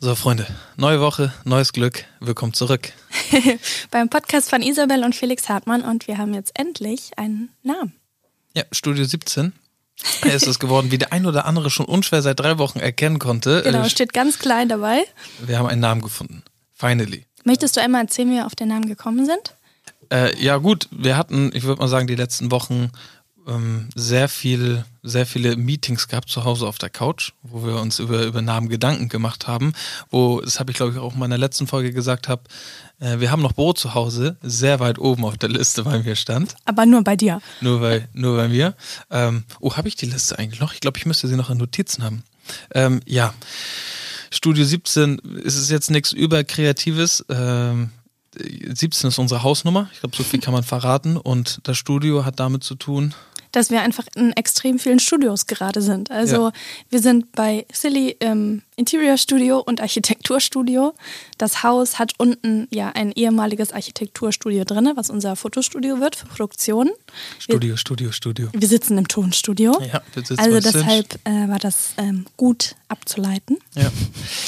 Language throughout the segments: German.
So, Freunde, neue Woche, neues Glück. Willkommen zurück. Beim Podcast von Isabel und Felix Hartmann und wir haben jetzt endlich einen Namen. Ja, Studio 17 ist es geworden, wie der ein oder andere schon unschwer seit drei Wochen erkennen konnte. Genau, Äh, steht ganz klein dabei. Wir haben einen Namen gefunden. Finally. Möchtest du einmal erzählen, wie wir auf den Namen gekommen sind? Äh, ja, gut, wir hatten, ich würde mal sagen, die letzten Wochen ähm, sehr viel, sehr viele Meetings gehabt zu Hause auf der Couch, wo wir uns über, über Namen Gedanken gemacht haben. Wo, das habe ich glaube ich auch in meiner letzten Folge gesagt habe, äh, wir haben noch Brot zu Hause, sehr weit oben auf der Liste bei mir stand. Aber nur bei dir. Nur bei, nur bei mir. Ähm, oh, habe ich die Liste eigentlich noch? Ich glaube, ich müsste sie noch in Notizen haben. Ähm, ja. Studio 17 ist es jetzt nichts überkreatives. Ähm, 17 ist unsere Hausnummer. Ich glaube, so viel kann man verraten. Und das Studio hat damit zu tun. Dass wir einfach in extrem vielen Studios gerade sind. Also Ja. wir sind bei Silly im Interior-Studio und Architekturstudio. Das Haus hat unten ja ein ehemaliges Architekturstudio drin, was unser Fotostudio wird für Produktionen. Studio, Studio, Studio. Wir sitzen im Tonstudio. Ja, wir sitzen also deshalb äh, war das ähm, gut abzuleiten. Ja.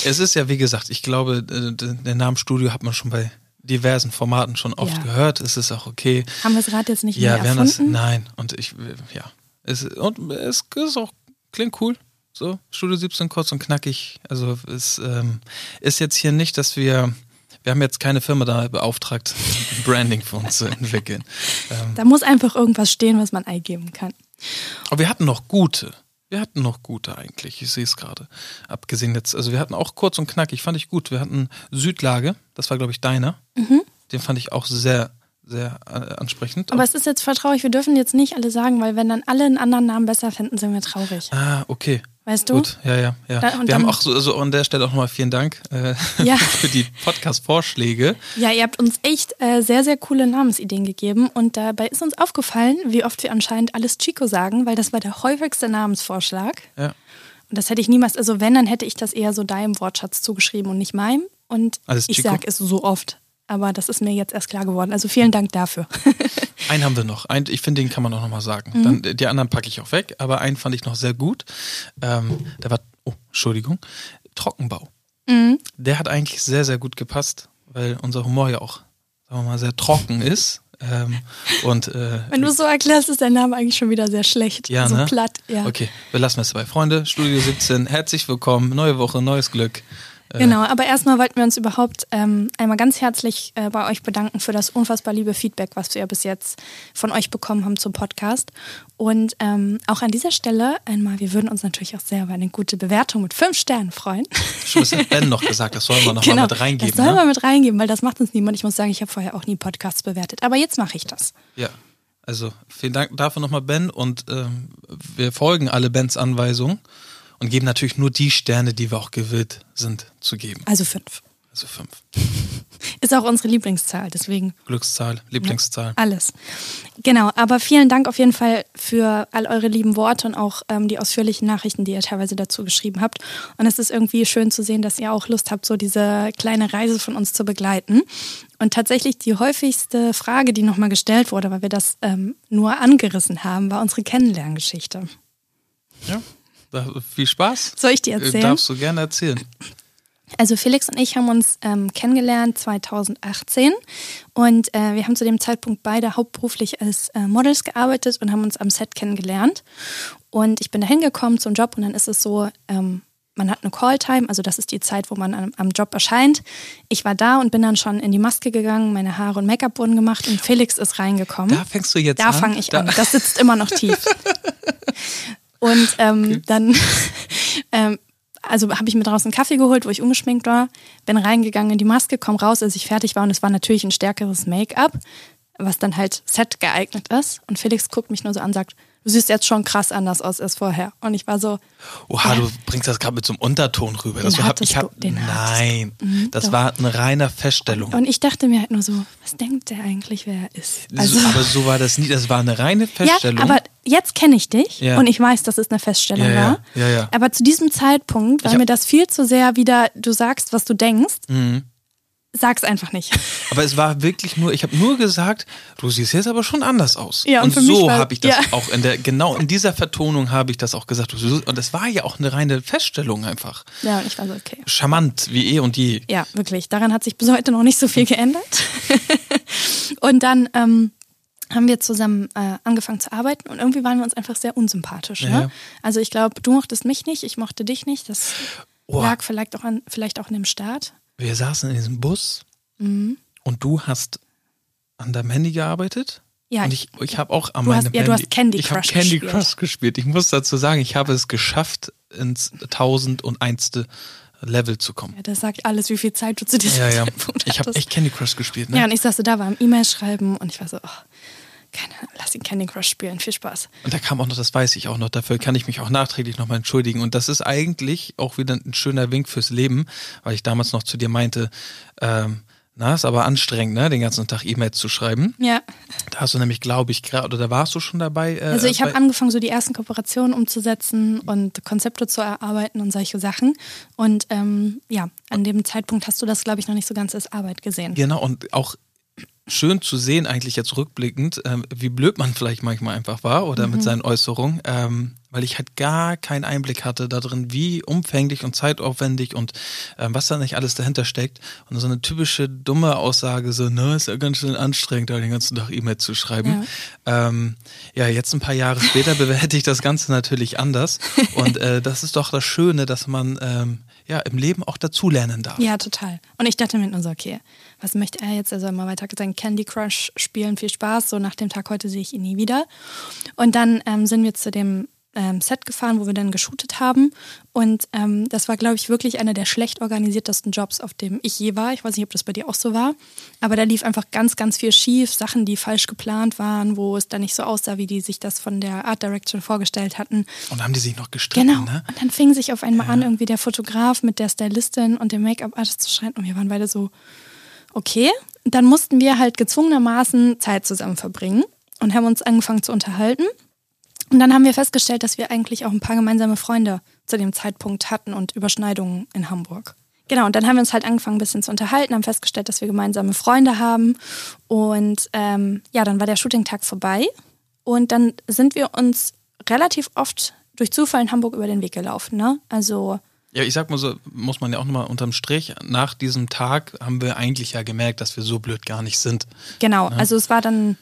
Es ist ja, wie gesagt, ich glaube, äh, den Namen Studio hat man schon bei diversen Formaten schon oft Ja. gehört. Es ist auch okay. Haben wir das Rad jetzt nicht Ja, mehr wir haben das, erfunden? nein. Und ich, ja. Es, und es ist auch, klingt cool. So, Studio 17 kurz und knackig. Also es ähm, ist jetzt hier nicht, dass wir, wir haben jetzt keine Firma da beauftragt, Branding für uns zu entwickeln. Ähm, Da muss einfach irgendwas stehen, was man eingeben kann. aber wir hatten noch gute. Wir hatten noch gute eigentlich. Ich sehe es gerade. Abgesehen jetzt, also wir hatten auch kurz und knackig, fand ich gut. Wir hatten Südlage, das war glaube ich deiner. Mhm. Den fand ich auch sehr, sehr äh, ansprechend. Aber es ist jetzt vertraulich, wir dürfen jetzt nicht alle sagen, weil wenn dann alle einen anderen Namen besser finden, sind wir traurig. ah, okay. Weißt du? Gut, ja, ja, ja. Da- wir haben auch so, so an der Stelle auch nochmal vielen Dank äh, Ja. für die Podcast-Vorschläge. Ja, ihr habt uns echt äh, sehr, sehr coole Namensideen gegeben und dabei ist uns aufgefallen, wie oft wir anscheinend alles Chico sagen, weil das war der häufigste Namensvorschlag. Ja. Und das hätte ich niemals, also wenn, dann hätte ich das eher so deinem Wortschatz zugeschrieben und nicht meinem. Und Alles ich Chico? sag es so oft. Aber das ist mir jetzt erst klar geworden. Also vielen Dank dafür. Einen haben wir noch. Einen, ich finde, den kann man auch nochmal sagen. Mhm. Dann, die anderen packe ich auch weg, aber einen fand ich noch sehr gut. Ähm, der war, oh, Entschuldigung, Trockenbau. Mhm. Der hat eigentlich sehr, sehr gut gepasst, weil unser Humor ja auch, sagen wir mal, sehr trocken ist. Ähm, und äh, Wenn du es so erklärst, ist dein Name eigentlich schon wieder sehr schlecht. ja, so ne? platt, ja. Okay, wir lassen es dabei. Freunde, Studio 17, herzlich willkommen. Neue Woche, neues Glück. Äh, Genau, aber erstmal wollten wir uns überhaupt ähm, einmal ganz herzlich äh, bei euch bedanken für das unfassbar liebe Feedback, was wir bis jetzt von euch bekommen haben zum Podcast. Und ähm, auch an dieser Stelle einmal, wir würden uns natürlich auch sehr über eine gute Bewertung mit fünf Sternen freuen. Das hat Ben noch gesagt, das sollen wir nochmal Genau, mit reingeben. Das soll ne? man mit reingeben, weil das macht uns niemand. Ich muss sagen, ich habe vorher auch nie Podcasts bewertet. Aber jetzt mache ich das. Ja, also vielen Dank dafür nochmal, Ben. Und ähm, wir folgen alle Bens Anweisungen und geben natürlich nur die Sterne, die wir auch gewillt sind zu geben. Also fünf. Also fünf. Ist auch unsere Lieblingszahl, deswegen Glückszahl, Lieblingszahl. Alles. Genau, aber vielen Dank auf jeden Fall für all eure lieben Worte und auch ähm, die ausführlichen Nachrichten, die ihr teilweise dazu geschrieben habt. Und es ist irgendwie schön zu sehen, dass ihr auch Lust habt, so diese kleine Reise von uns zu begleiten. Und tatsächlich die häufigste Frage, die nochmal gestellt wurde, weil wir das ähm, nur angerissen haben, war unsere Kennenlerngeschichte. Ja. Da, viel Spaß. Soll ich die Äh, erzählen? Darfst du gerne erzählen. Also Felix und ich haben uns ähm, kennengelernt 2018 und äh, wir haben zu dem Zeitpunkt beide hauptberuflich als äh, Models gearbeitet und haben uns am Set kennengelernt. Und ich bin da hingekommen zum Job und dann ist es so, ähm, man hat eine Calltime, also das ist die Zeit, wo man am, am Job erscheint. Ich war da und bin dann schon in die Maske gegangen, meine Haare und Make-up wurden gemacht und Felix ist reingekommen. Da fängst du jetzt Da an. fange ich Da- an. Das sitzt immer noch tief. Und ähm, dann, ähm, also habe ich mir draußen einen Kaffee geholt, wo ich ungeschminkt war, bin reingegangen in die Maske, komm raus, als ich fertig war und es war natürlich ein stärkeres Make-up, was dann halt Set geeignet ist. Und Felix guckt mich nur so an und sagt, du siehst jetzt schon krass anders aus als vorher. Und ich war so, Oha, Ja. du bringst das gerade mit so einem Unterton rüber. Das Den hab, ich hab, du, nein, das doch. war eine reine Feststellung. und ich dachte mir halt nur so, was denkt der eigentlich, wer er ist? Also, so, aber so war das nie. Das war eine reine ja, Feststellung. aber jetzt kenne ich dich Ja. und ich weiß, dass es eine Feststellung Ja, ja, war. ja, ja. Aber zu diesem Zeitpunkt war hab- mir das viel zu sehr wieder, du sagst, was du denkst. Mhm. Sag's einfach nicht. Aber es war wirklich nur, ich habe nur gesagt, du siehst jetzt aber schon anders aus. Ja, und und so habe ich das ja. auch in der, genau in dieser Vertonung habe ich das auch gesagt. Und es war ja auch eine reine Feststellung einfach. Ja, und ich war so, okay. Charmant, wie eh und je. Ja, wirklich. Daran hat sich bis heute noch nicht so viel geändert. und dann ähm, haben wir zusammen äh, angefangen zu arbeiten und irgendwie waren wir uns einfach sehr unsympathisch. Ja. Ne? Also ich glaube, du mochtest mich nicht, ich mochte dich nicht. Das Oh. lag vielleicht auch, an, vielleicht auch an dem Start. Wir saßen in diesem Bus Mhm. und du hast an deinem Handy gearbeitet. Ja, und ich, ich habe auch an Du hast- meinem ja, du Handy. hast Candy ich habe Crush Candy gespielt. Crush gespielt. Ich muss dazu sagen, ich habe es geschafft, ins tausend und einste Level zu kommen. Ja, das sagt alles, wie viel Zeit du zu diesem Ja, ja. Zeitpunkt Ich habe echt Candy Crush gespielt. Ne? Ja, und ich saß so da, war am E-Mail schreiben und ich war so, oh, keine, lass ihn Candy Crush spielen, viel Spaß. Und da kam auch noch, das weiß ich auch noch, dafür kann ich mich auch nachträglich nochmal entschuldigen. Und das ist eigentlich auch wieder ein schöner Wink fürs Leben, weil ich damals noch zu dir meinte, ähm, na, ist aber anstrengend, ne, den ganzen Tag E-Mails zu schreiben. Ja, Da hast du nämlich, glaube ich, gerade, oder da warst du schon dabei. Äh, also ich habe angefangen, so die ersten Kooperationen umzusetzen und Konzepte zu erarbeiten und solche Sachen. Und ähm, ja, an dem Zeitpunkt hast du das, glaube ich, noch nicht so ganz als Arbeit gesehen. Genau, und auch schön zu sehen, eigentlich jetzt rückblickend, ähm, wie blöd man vielleicht manchmal einfach war oder Mhm. mit seinen Äußerungen, ähm, weil ich halt gar keinen Einblick hatte da drin, wie umfänglich und zeitaufwendig und ähm, was da nicht alles dahinter steckt. Und so eine typische dumme Aussage, so, ne, ist ja ganz schön anstrengend, da den ganzen Tag E-Mail zu schreiben. Ja. Ähm, ja, jetzt ein paar Jahre später bewerte ich das Ganze natürlich anders. Und äh, das ist doch das Schöne, dass man ähm, ja im Leben auch dazulernen darf. Ja, total. Und ich dachte mir nur so, okay, was möchte er jetzt? Also immer weiter sein Candy Crush spielen, viel Spaß. So nach dem Tag heute sehe ich ihn nie wieder. Und dann ähm, sind wir zu dem ähm, Set gefahren, wo wir dann geshootet haben. Und ähm, das war, glaube ich, wirklich einer der schlecht organisiertesten Jobs, auf dem ich je war. Ich weiß nicht, ob das bei dir auch so war. Aber da lief einfach ganz, ganz viel schief. Sachen, die falsch geplant waren, wo es dann nicht so aussah, wie die sich das von der Art Direction vorgestellt hatten. Und haben die sich noch gestritten, Genau. ne? Und dann fing sich auf einmal an, irgendwie der Fotograf mit der Stylistin und dem Make-up-Artist zu streiten. Und wir waren beide so, okay. Dann mussten wir halt gezwungenermaßen Zeit zusammen verbringen und haben uns angefangen zu unterhalten. Und dann haben wir festgestellt, dass wir eigentlich auch ein paar gemeinsame Freunde zu dem Zeitpunkt hatten und Überschneidungen in Hamburg. Genau, und dann haben wir uns halt angefangen, ein bisschen zu unterhalten, haben festgestellt, dass wir gemeinsame Freunde haben. Und ähm, ja, dann war der Shooting-Tag vorbei. Und dann sind wir uns relativ oft durch Zufall in Hamburg über den Weg gelaufen. Ne? Also Ja, ich sag mal so, muss man ja auch nochmal unterm Strich, nach diesem Tag haben wir eigentlich ja gemerkt, dass wir so blöd gar nicht sind. Genau, also es war dann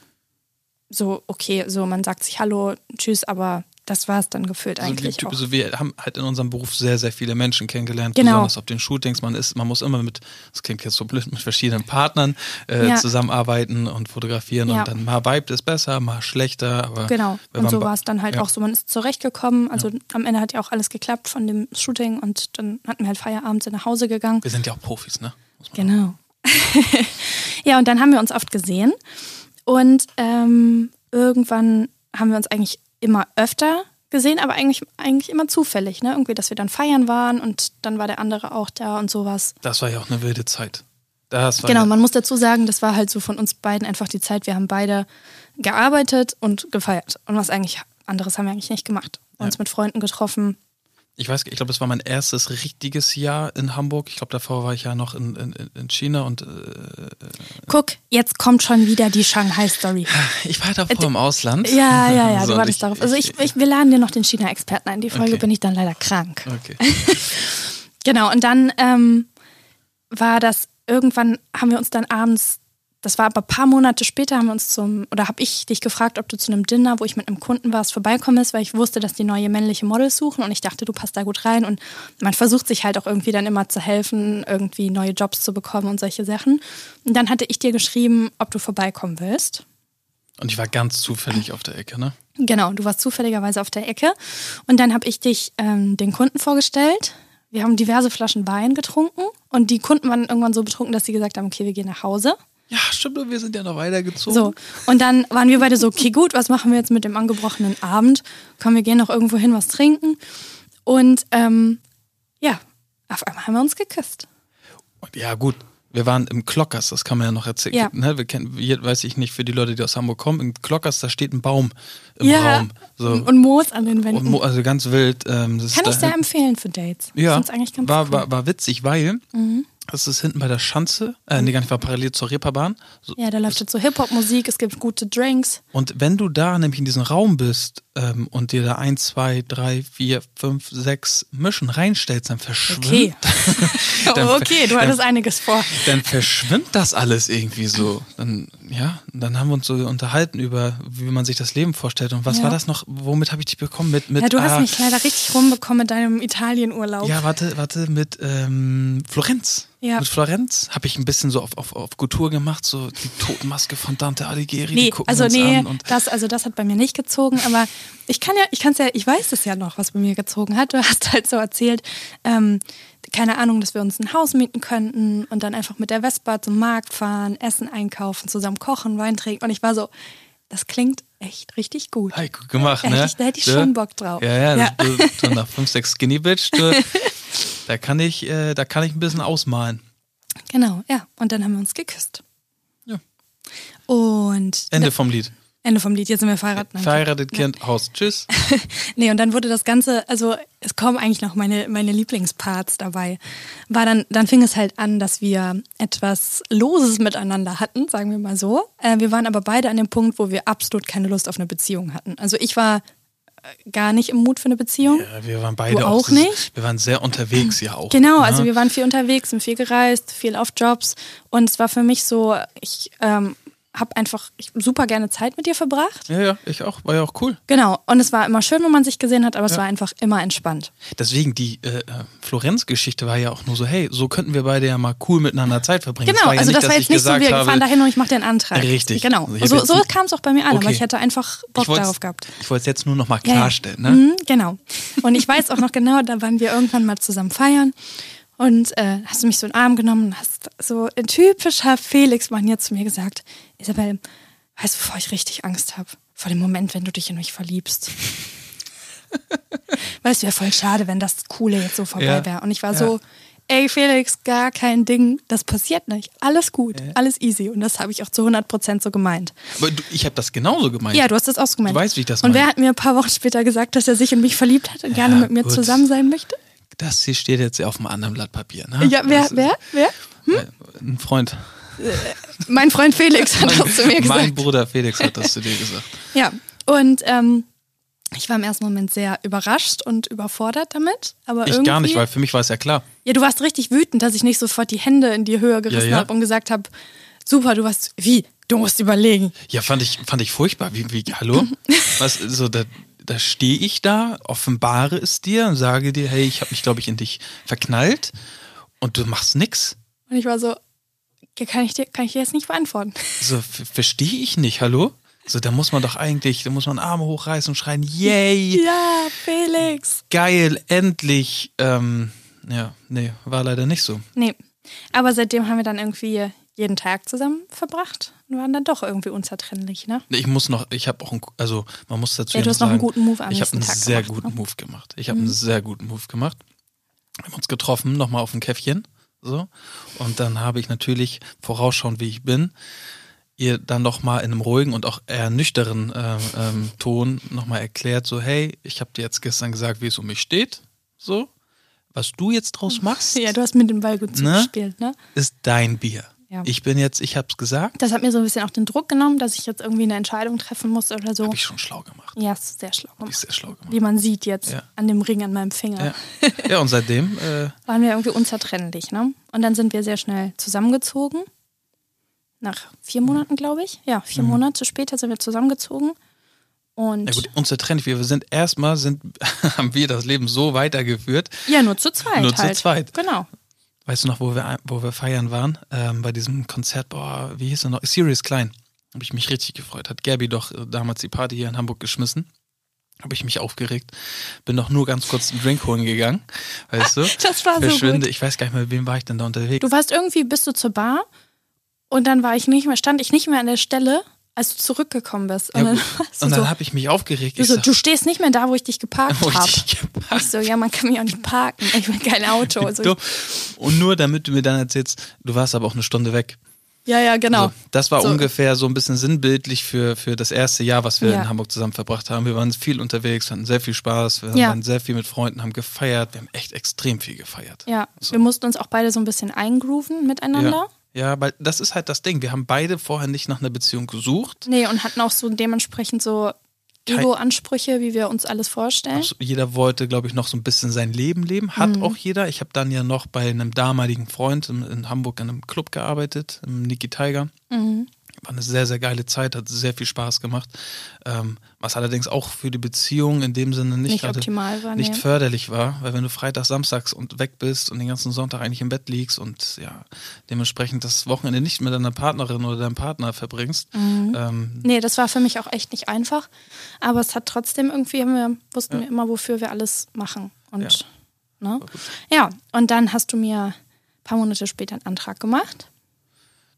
so, okay, so man sagt sich Hallo, tschüss, aber das war es dann gefühlt Also, eigentlich auch. also wir haben halt in unserem Beruf sehr, sehr viele Menschen kennengelernt, Genau. besonders auf den Shootings. Man ist, man muss immer mit, das klingt jetzt so blöd, mit verschiedenen Partnern äh, Ja. zusammenarbeiten und fotografieren Ja. und dann mal vibet es besser, mal schlechter, aber Genau, und so war es dann halt ja. auch so. Man ist zurechtgekommen, also am Ende hat ja auch alles geklappt von dem Shooting und dann hatten wir halt Feierabend, sind nach Hause gegangen. Wir sind ja auch Profis, ne? Genau. ja, und dann haben wir uns oft gesehen und ähm, irgendwann haben wir uns eigentlich immer öfter gesehen, aber eigentlich, eigentlich immer zufällig, ne? Irgendwie, dass wir dann feiern waren und dann war der andere auch da und sowas. Das war ja auch eine wilde Zeit. Das war Genau, ja, man muss dazu sagen, das war halt so von uns beiden einfach die Zeit, wir haben beide gearbeitet und gefeiert. Und was eigentlich anderes haben wir eigentlich nicht gemacht. Uns Ja. mit Freunden getroffen. Ich weiß, ich glaube, es war mein erstes richtiges Jahr in Hamburg. Ich glaube, davor war ich ja noch in, in, in China und äh, Guck, jetzt kommt schon wieder die Shanghai-Story. ich war davor im Ausland. Ja, ja, ja, So, du wartest ich- darauf. Also ich, ich, wir laden dir noch den China-Experten ein. Die Folge Okay. bin ich dann leider krank. Okay. Genau, und dann ähm, war das, irgendwann haben wir uns dann abends, das war aber ein paar Monate später, haben wir uns zum, oder habe ich dich gefragt, ob du zu einem Dinner, wo ich mit einem Kunden warst, vorbeikommst, weil ich wusste, dass die neue männliche Models suchen und ich dachte, du passt da gut rein und man versucht sich halt auch irgendwie dann immer zu helfen, irgendwie neue Jobs zu bekommen und solche Sachen. Und dann hatte ich dir geschrieben, ob du vorbeikommen willst. Und ich war ganz zufällig auf der Ecke, ne? Genau, du warst zufälligerweise auf der Ecke. Und dann habe ich dich ähm, den Kunden vorgestellt. Wir haben diverse Flaschen Wein getrunken und die Kunden waren irgendwann so betrunken, dass sie gesagt haben, okay, wir gehen nach Hause. Ja, stimmt, wir sind ja noch weitergezogen. So, und dann waren wir beide so, okay, gut, was machen wir jetzt mit dem angebrochenen Abend? Komm, wir gehen noch irgendwo hin, was trinken. Und ähm, ja, auf einmal haben wir uns geküsst. Und ja, gut. Wir waren im Klockers, das kann man ja noch erzählen. Ja. Ne, wir kennen, hier weiß ich nicht, für die Leute, die aus Hamburg kommen, im Klockers, da steht ein Baum im ja, Raum. So. und Moos an den Wänden. mo- also ganz wild. Ähm, Kann ich sehr empfehlen für Dates. Ja, Find's eigentlich ganz war, cool. Mhm. war, war witzig, weil Das ist hinten bei der Schanze. Äh, nee, gar nicht, war parallel zur Reeperbahn. So, Ja, da läuft jetzt so Hip-Hop-Musik, es gibt gute Drinks. Und wenn du da nämlich in diesem Raum bist ähm, und dir da eins, zwei, drei, vier, fünf, sechs Mischen reinstellst, dann verschwimmt, Okay. Dann- okay, du dann- hattest einiges vor. dann verschwimmt das alles irgendwie so. Dann, ja, dann haben wir uns so unterhalten über, wie man sich das Leben vorstellt. Und was Ja. war das noch? Womit habe ich dich bekommen? Mit, mit Ja, du hast ah, mich leider richtig rumbekommen mit deinem Italienurlaub. Ja, warte, warte, mit ähm, Florenz. Ja. Mit Florenz habe ich ein bisschen so auf, auf, auf Kultur gemacht, so die Totenmaske von Dante Alighieri. die Nee, gucken also nee, an und das, also das hat bei mir nicht gezogen, aber ich kann ja, ich kann es ja, ich weiß es ja noch, was bei mir gezogen hat. Du hast halt so erzählt, ähm, keine Ahnung, dass wir uns ein Haus mieten könnten und dann einfach mit der Vespa zum Markt fahren, Essen einkaufen, zusammen kochen, Wein trinken. Und ich war so, das klingt echt richtig gut. Hey, gut gemacht, Da ne? da hätte ich Du? schon Bock drauf. Ja, ja, Ja. Du, du nach 5, 6 Skinny Bitch, du, da kann ich, äh, da kann ich ein bisschen ausmalen. Genau, ja. Und dann haben wir uns geküsst. Ja. Und Ende vom Lied. Ende vom Lied, jetzt sind wir verheiratet. Nein, Verheiratet, Kind, Haus. Tschüss. Nee, und dann wurde das Ganze, also es kommen eigentlich noch meine, meine Lieblingsparts dabei. War dann, dann fing es halt an, dass wir etwas Loses miteinander hatten, sagen wir mal so. Äh, wir waren aber beide an dem Punkt, wo wir absolut keine Lust auf eine Beziehung hatten. Also ich war äh, gar nicht im Mut für eine Beziehung. Ja, wir waren beide Du auch so- nicht? Wir waren sehr unterwegs ja auch. Genau, ne? also wir waren viel unterwegs, sind viel gereist, viel auf Jobs. Und es war für mich so, ich ähm, habe einfach super gerne Zeit mit dir verbracht. Ja, ja, ich auch. War ja auch cool. Genau. Und es war immer schön, wenn man sich gesehen hat, aber es war einfach immer entspannt. Deswegen, die äh, äh, Florenz-Geschichte war ja auch nur so, hey, so könnten wir beide ja mal cool miteinander Zeit verbringen. Genau, war ja also das dass war jetzt nicht so, wir habe, fahren dahin und ich mache dir einen Antrag. Richtig. Genau. Also so so nicht- kam es auch bei mir an, aber Okay. ich hätte einfach Bock darauf gehabt. Ich wollte es jetzt nur noch mal Ja, ja. klarstellen. Ne? Mhm, genau. Und ich weiß auch noch genau, da waren wir irgendwann mal zusammen feiern und äh, hast du mich so in den Arm genommen und hast so in typischer Felix-Manier zu mir gesagt, Isabel, weißt du, wovor ich richtig Angst habe? Vor dem Moment, wenn du dich in mich verliebst. weißt du, wäre voll schade, wenn das Coole jetzt so vorbei Ja. wäre. Und ich war Ja. so, ey Felix, gar kein Ding, das passiert nicht. Alles gut, alles easy. Und das habe ich auch zu 100% so gemeint. Aber du, ich habe das genauso gemeint. Ja, du hast das auch so gemeint. Du weißt, wie ich das Und wer meine. hat mir ein paar Wochen später gesagt, dass er sich in mich verliebt hat und gerne mit mir gut. zusammen sein möchte? Das hier steht jetzt auf einem anderen Blatt Papier. Ne? Ja, wer, Das wer, wer? äh, Ein Freund. Mein Freund Felix hat das zu mir Mein gesagt. Bruder Felix hat das zu dir gesagt. Ja, und ähm, ich war im ersten Moment sehr überrascht und überfordert damit. Aber Ich gar nicht, weil für mich war es ja klar. Ja, du warst richtig wütend, dass ich nicht sofort die Hände in die Höhe gerissen Ja, ja. habe und gesagt habe, super, du warst, wie? Du musst überlegen. Ja, fand ich, fand ich furchtbar. Wie, wie hallo? Was, so, da, da stehe ich da, offenbare es dir und sage dir, hey, ich habe mich, glaube ich, in dich verknallt und du machst nix. Und ich war so, kann ich dir, kann ich dir jetzt nicht beantworten. So, verstehe ich nicht, hallo? So, da muss man doch eigentlich, da muss man Arme hochreißen und schreien, yay, Ja, Felix. geil, endlich. Ähm, ja, nee, war leider nicht so. Nee. Aber seitdem haben wir dann irgendwie jeden Tag zusammen verbracht waren dann doch irgendwie unzertrennlich, ne? Ich muss noch, ich habe auch einen, also man muss dazu Ja, du hast noch einen sagen, guten Move am Ich habe einen Tag sehr gemacht, guten ne? Mhm. Move gemacht. Ich habe einen sehr guten Move gemacht. Wir haben uns getroffen, nochmal auf ein Käffchen, so. Und dann habe ich natürlich, vorausschauend wie ich bin, ihr dann nochmal in einem ruhigen und auch eher nüchteren ähm, ähm, Ton nochmal erklärt, so, hey, ich habe dir jetzt gestern gesagt, wie es um mich steht, so. Was du jetzt draus machst, Ja, du hast mit dem Ball gut Ne? zugespielt, ne? ist dein Bier. Ja. Ich bin jetzt, ich hab's gesagt, Das hat mir so ein bisschen auch den Druck genommen, dass ich jetzt irgendwie eine Entscheidung treffen muss oder so. habe ich schon schlau gemacht. Ja, es ist sehr schlau Hab ich gemacht. sehr schlau gemacht. Wie man sieht jetzt Ja. an dem Ring an meinem Finger. Ja. ja, und seitdem äh, Waren wir irgendwie unzertrennlich, ne? Und dann sind wir sehr schnell zusammengezogen. Nach vier Monaten, glaube ich. Ja, vier Monate später sind wir zusammengezogen. Und Mhm. Ja gut, unzertrennlich. Wir sind erstmal sind, haben wir das Leben so weitergeführt. ja, nur zu zweit. Nur zu halt. zweit. Genau. Weißt du noch, wo wir, wo wir feiern waren? Ähm, bei diesem Konzert, boah, wie hieß er noch? Sirius Klein. Habe ich mich richtig gefreut. Hat Gabi doch äh, damals die Party hier in Hamburg geschmissen. Habe ich mich aufgeregt. Bin doch nur ganz kurz einen Drink holen gegangen. Weißt du? Das war so Verschwinde. gut. Ich weiß gar nicht mehr, mit wem war ich denn da unterwegs? Du warst irgendwie, bist du zur Bar und dann war ich nicht mehr, stand ich nicht mehr an der Stelle, als du zurückgekommen bist. Und Ja, dann und dann so, habe ich mich aufgeregt. du, Ich so, du stehst nicht mehr da, wo ich dich geparkt ich habe. gepackt Ich so, ja, man kann mich auch nicht parken. Ich will kein Auto. Also, und nur damit du mir dann erzählst, du warst aber auch eine Stunde weg. Ja, ja, genau. So, das war So. ungefähr so ein bisschen sinnbildlich für, für das erste Jahr, was wir Ja. in Hamburg zusammen verbracht haben. Wir waren viel unterwegs, hatten sehr viel Spaß, wir Ja. waren sehr viel mit Freunden, haben gefeiert. Wir haben echt extrem viel gefeiert. Ja, So. wir mussten uns auch beide so ein bisschen eingrooven miteinander. Ja. Ja, weil das ist halt das Ding. Wir haben beide vorher nicht nach einer Beziehung gesucht. Nee, und hatten auch so dementsprechend so Ego-Ansprüche, wie wir uns alles vorstellen. Jeder wollte, glaube ich, noch so ein bisschen sein Leben leben. Hat Mhm. auch jeder. Ich habe dann ja noch bei einem damaligen Freund in, in Hamburg in einem Club gearbeitet, im Niki Tiger. Mhm. War eine sehr, sehr geile Zeit, hat sehr viel Spaß gemacht. Ähm, was allerdings auch für die Beziehung in dem Sinne nicht, Nicht gerade optimal war, nicht nee. förderlich war, weil wenn du Freitags, Samstags und weg bist und den ganzen Sonntag eigentlich im Bett liegst und ja, dementsprechend das Wochenende nicht mit deiner Partnerin oder deinem Partner verbringst, Mhm. ähm, Nee, das war für mich auch echt nicht einfach. Aber es hat trotzdem irgendwie, wir, wussten wir immer, wofür wir alles machen. Und, ne? ja, und dann hast du mir ein paar Monate später einen Antrag gemacht.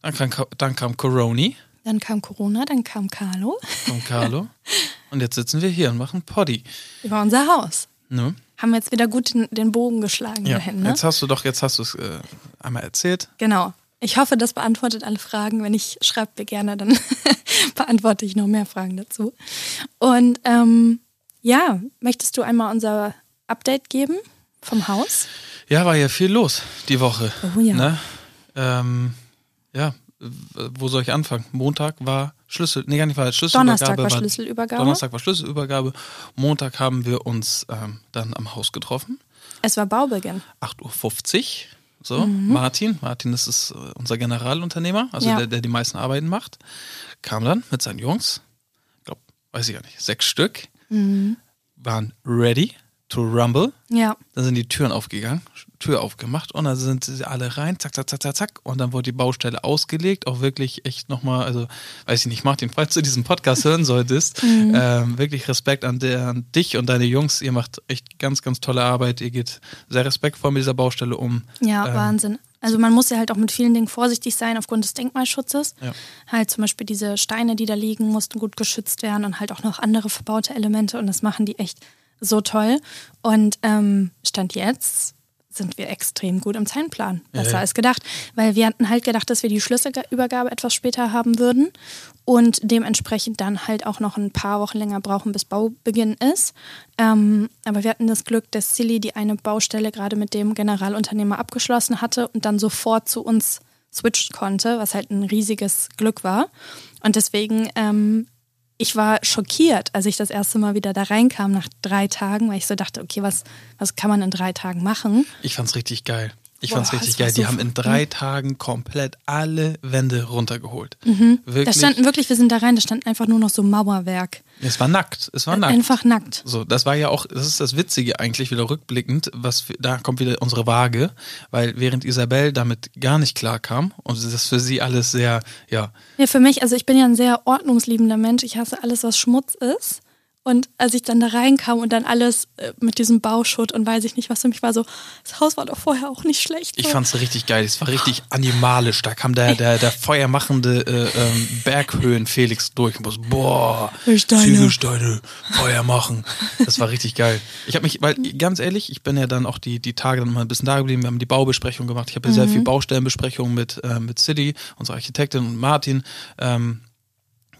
Dann, kam, dann kam Coroni Dann kam Corona, dann kam Carlo von Carlo und jetzt sitzen wir hier und machen Poddy. über unser Haus. Ne? Haben wir jetzt wieder gut den, den Bogen geschlagen Ja, dahin, ne? jetzt hast du doch, jetzt hast du es äh, einmal erzählt. Genau. Ich hoffe, das beantwortet alle Fragen. Wenn nicht, schreibt mir gerne, dann beantworte ich noch mehr Fragen dazu. Und ähm, ja, möchtest du einmal unser Update geben vom Haus? Ja, war ja viel los die Woche. Oh ja. Ne? Ähm, ja, wo soll ich anfangen? Montag war Schlüssel, nee, gar nicht war Schlüsselübergabe. Donnerstag war Schlüsselübergabe. Donnerstag war Schlüsselübergabe. Montag haben wir uns ähm, dann am Haus getroffen. Es war Baubeginn. 8.50 Uhr. So, Martin, Martin das ist äh, unser Generalunternehmer, also Ja. der, der die meisten Arbeiten macht, kam dann mit seinen Jungs, glaub, weiß ich gar nicht, sechs Stück, waren ready to rumble. Ja. Dann sind die Türen aufgegangen, Tür aufgemacht und dann sind sie alle rein, zack, zack, zack, zack, zack. Und dann wurde die Baustelle ausgelegt, auch wirklich echt nochmal, also weiß ich nicht, Martin, falls du diesen Podcast hören solltest, ähm, wirklich Respekt an, der, an dich und deine Jungs. Ihr macht echt ganz, ganz tolle Arbeit. Ihr geht sehr respektvoll mit dieser Baustelle um. Ja, Ähm, Wahnsinn. Also man muss ja halt auch mit vielen Dingen vorsichtig sein aufgrund des Denkmalschutzes. Ja. Halt zum Beispiel diese Steine, die da liegen, mussten gut geschützt werden und halt auch noch andere verbaute Elemente und das machen die echt so toll. Und ähm, Stand jetzt sind wir extrem gut im Zeitplan. Besser Ja, als gedacht. Weil wir hatten halt gedacht, dass wir die Schlüsselübergabe etwas später haben würden und dementsprechend dann halt auch noch ein paar Wochen länger brauchen, bis Baubeginn ist. Ähm, aber wir hatten das Glück, dass Silly die eine Baustelle gerade mit dem Generalunternehmer abgeschlossen hatte und dann sofort zu uns switchen konnte, was halt ein riesiges Glück war. Und deswegen, ähm, ich war schockiert, als ich das erste Mal wieder da reinkam nach drei Tagen, weil ich so dachte, okay, was, was kann man in drei Tagen machen? Ich fand's richtig geil. Ich Boah, fand's richtig das war geil. Die so haben in drei Tagen komplett alle Wände runtergeholt. Da Wirklich. standen wirklich, wir sind da rein, da stand einfach nur noch so Mauerwerk. es war nackt. Es war nackt. Einfach nackt. So, das war ja auch, das ist das Witzige eigentlich, wieder rückblickend, was da kommt wieder unsere Waage, weil während Isabel damit gar nicht klar kam und das für sie alles sehr, ja, Ja, für mich, also ich bin ja ein sehr ordnungsliebender Mensch. Ich hasse alles, was Schmutz ist. Und als ich dann da reinkam und dann alles äh, mit diesem Bauschutt und weiß ich nicht, was für mich war, so, das Haus war doch vorher auch nicht schlecht. ich so. fand's richtig geil. Es war richtig animalisch. Da kam der, der, der feuermachende äh, ähm, Berghöhen Felix durch und war so, boah, Steine. Ziegelsteine, Feuer machen. Das war richtig geil. Ich habe mich, weil ganz ehrlich, ich bin ja dann auch die, die Tage dann mal ein bisschen da geblieben. Wir haben die Baubesprechung gemacht. Ich habe ja sehr viel Baustellenbesprechungen mit, äh, mit City, unserer Architektin und Martin. Ähm,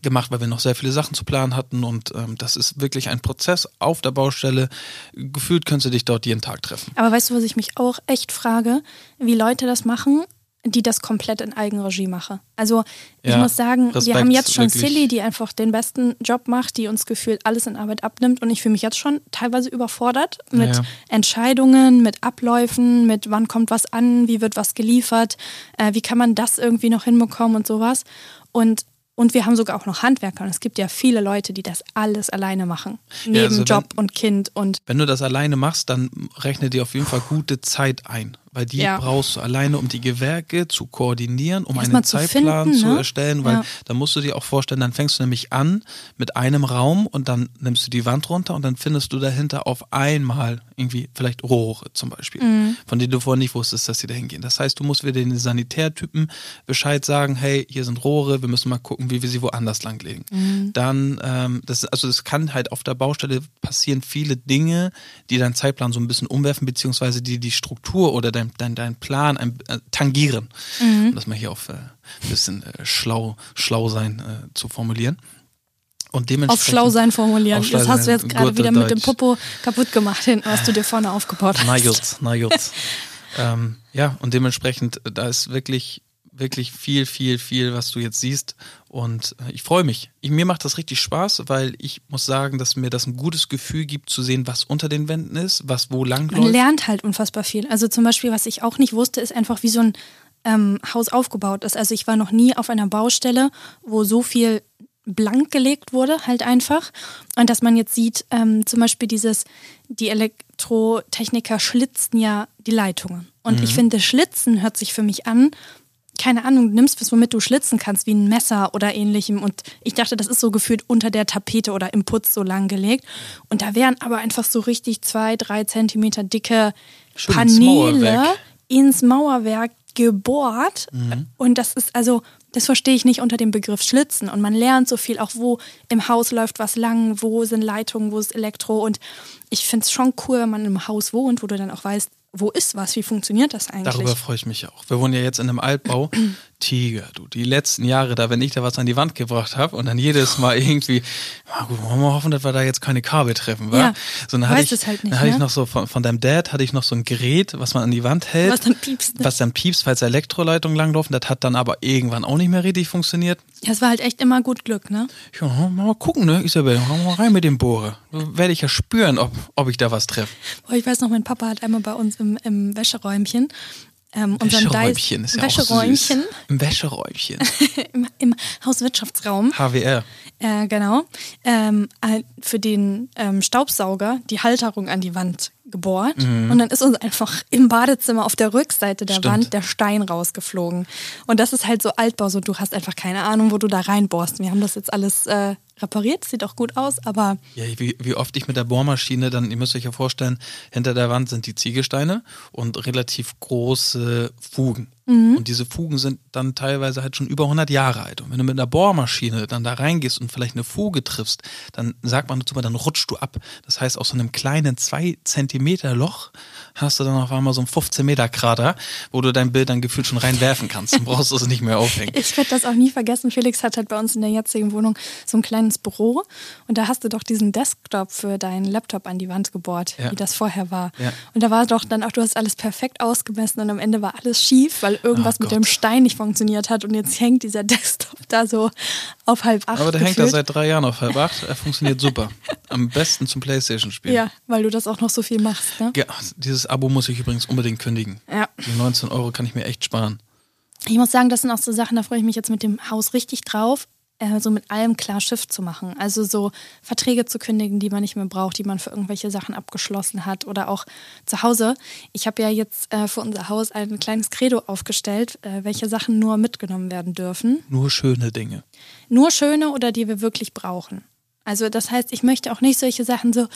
gemacht, weil wir noch sehr viele Sachen zu planen hatten und ähm, das ist wirklich ein Prozess auf der Baustelle. Gefühlt könntest du dich dort jeden Tag treffen. Aber weißt du, was ich mich auch echt frage? Wie Leute das machen, die das komplett in Eigenregie machen. Also ich Ja, muss sagen, wir Respekt, haben jetzt schon wirklich. Silly, die einfach den besten Job macht, die uns gefühlt alles in Arbeit abnimmt und ich fühle mich jetzt schon teilweise überfordert mit Ja. Entscheidungen, mit Abläufen, mit wann kommt was an, wie wird was geliefert, äh, wie kann man das irgendwie noch hinbekommen und sowas. Und und wir haben sogar auch noch Handwerker. Und es gibt ja viele Leute, die das alles alleine machen. Neben also wenn- Job und Kind und Wenn du das alleine machst, dann rechne dir auf jeden Fall gute Zeit ein, weil die Ja. brauchst du alleine, um die Gewerke zu koordinieren, um Erstmal einen zu Zeitplan finden, zu ne? erstellen, weil Ja. da musst du dir auch vorstellen, dann fängst du nämlich an mit einem Raum und dann nimmst du die Wand runter und dann findest du dahinter auf einmal irgendwie vielleicht Rohre zum Beispiel, Mhm. von denen du vorher nicht wusstest, dass sie da hingehen. Das heißt, du musst wieder den Sanitärtypen Bescheid sagen, hey, hier sind Rohre, wir müssen mal gucken, wie wir sie woanders langlegen. Mhm. Dann, ähm, das, also das kann halt auf der Baustelle passieren viele Dinge, die deinen Zeitplan so ein bisschen umwerfen, beziehungsweise die die Struktur oder dein dein, dein, dein Plan ein, äh, tangieren. Mhm. Um das mal hier auf äh, ein bisschen äh, schlau, schlau sein äh, zu formulieren. Und dementsprechend, auf schlau sein formulieren. Schlau das hast du jetzt gerade wieder Deutsch. mit dem Popo kaputt gemacht hinten, was du dir vorne aufgebaut hast. Na gut, na gut. ähm, ja, und dementsprechend, da ist wirklich wirklich viel, viel, viel, was du jetzt siehst. Und äh, ich freue mich. Ich, mir macht das richtig Spaß, weil ich muss sagen, dass mir das ein gutes Gefühl gibt, zu sehen, was unter den Wänden ist, was wo lang Man läuft. lernt halt unfassbar viel. Also zum Beispiel, was ich auch nicht wusste, ist einfach, wie so ein ähm, Haus aufgebaut ist. Also ich war noch nie auf einer Baustelle, wo so viel blank gelegt wurde, halt einfach. Und dass man jetzt sieht, ähm, zum Beispiel dieses, die Elektrotechniker schlitzen ja die Leitungen. Und mhm. ich finde, Schlitzen hört sich für mich an, keine Ahnung, du nimmst was, womit du schlitzen kannst, wie ein Messer oder ähnlichem. Und ich dachte, das ist so gefühlt unter der Tapete oder im Putz so lang gelegt. Und da wären aber einfach so richtig zwei, drei Zentimeter dicke Schön Paneele ins Mauerwerk gebohrt. Mhm. Und das ist also, das verstehe ich nicht unter dem Begriff Schlitzen. Und man lernt so viel, auch wo im Haus läuft was lang, wo sind Leitungen, wo ist Elektro. Und ich finde es schon cool, wenn man im Haus wohnt, wo du dann auch weißt, wo ist was? Wie funktioniert das eigentlich? Darüber freue ich mich auch. Wir wohnen ja jetzt in einem Altbau. Tiger, du, die letzten Jahre da, wenn ich da was an die Wand gebracht habe und dann jedes Mal irgendwie, na gut, wollen wir hoffen, dass wir da jetzt keine Kabel treffen, wa? Ja, so, dann hatte ich, halt nicht, dann hatte ne? ich noch so von, von deinem Dad hatte ich noch so ein Gerät, was man an die Wand hält. Was dann piepst. Ne? Was dann piepst, falls Elektroleitungen langlaufen. Das hat dann aber irgendwann auch nicht mehr richtig funktioniert. Ja, es war halt echt immer gut Glück, ne? Ja, mal gucken, ne, Isabel, mal rein mit dem Bohrer. Werde ich ja spüren, ob, ob ich da was treffe. ich weiß noch, mein Papa hat einmal bei uns im, im Wäscheräumchen ähm, Wäscheräumchen ist ja Wäscheräumchen. Im Wäscheräumchen. Im, Im Hauswirtschaftsraum. HWR. Äh, genau. Ähm, für den ähm, Staubsauger die Halterung an die Wand gebohrt. Mhm. Und dann ist uns einfach im Badezimmer auf der Rückseite der Stimmt. Wand der Stein rausgeflogen. Und das ist halt so Altbau, so du hast einfach keine Ahnung, wo du da reinbohrst. Wir haben das jetzt alles äh, repariert, sieht auch gut aus, aber. Ja, wie, wie oft ich mit der Bohrmaschine dann, ihr müsst euch ja vorstellen, hinter der Wand sind die Ziegelsteine und relativ große Fugen. Mhm. Und diese Fugen sind dann teilweise halt schon über 100 Jahre alt. Und wenn du mit einer Bohrmaschine dann da reingehst und vielleicht eine Fuge triffst, dann sagt man dazu mal, dann rutschst du ab. Das heißt, aus so einem kleinen 2 Zentimeter Loch hast du dann auf einmal so einen 15 Meter Krater, wo du dein Bild dann gefühlt schon reinwerfen kannst. Dann brauchst du es nicht mehr aufhängen. Ich werde das auch nie vergessen. Felix hat halt bei uns in der jetzigen Wohnung so ein kleines Büro und da hast du doch diesen Desktop für deinen Laptop an die Wand gebohrt, ja. wie das vorher war. Ja. Und da war doch dann auch, du hast alles perfekt ausgemessen und am Ende war alles schief, weil irgendwas oh mit dem Stein nicht funktioniert hat und jetzt hängt dieser Desktop da so auf halb acht. Aber der gefühlt. hängt da seit drei Jahren auf halb acht. Er funktioniert super. Am besten zum Playstation-Spielen. Ja, weil du das auch noch so viel machst. Ne? Ja, dieses Abo muss ich übrigens unbedingt kündigen. Ja. Die 19 Euro kann ich mir echt sparen. Ich muss sagen, das sind auch so Sachen, da freue ich mich jetzt mit dem Haus richtig drauf äh, so mit allem klar Schiff zu machen. Also so Verträge zu kündigen, die man nicht mehr braucht, die man für irgendwelche Sachen abgeschlossen hat oder auch zu Hause. Ich habe ja jetzt äh, für unser Haus ein kleines Credo aufgestellt, äh, welche Sachen nur mitgenommen werden dürfen. Nur schöne Dinge. Nur schöne oder die wir wirklich brauchen. Also das heißt, ich möchte auch nicht solche Sachen so,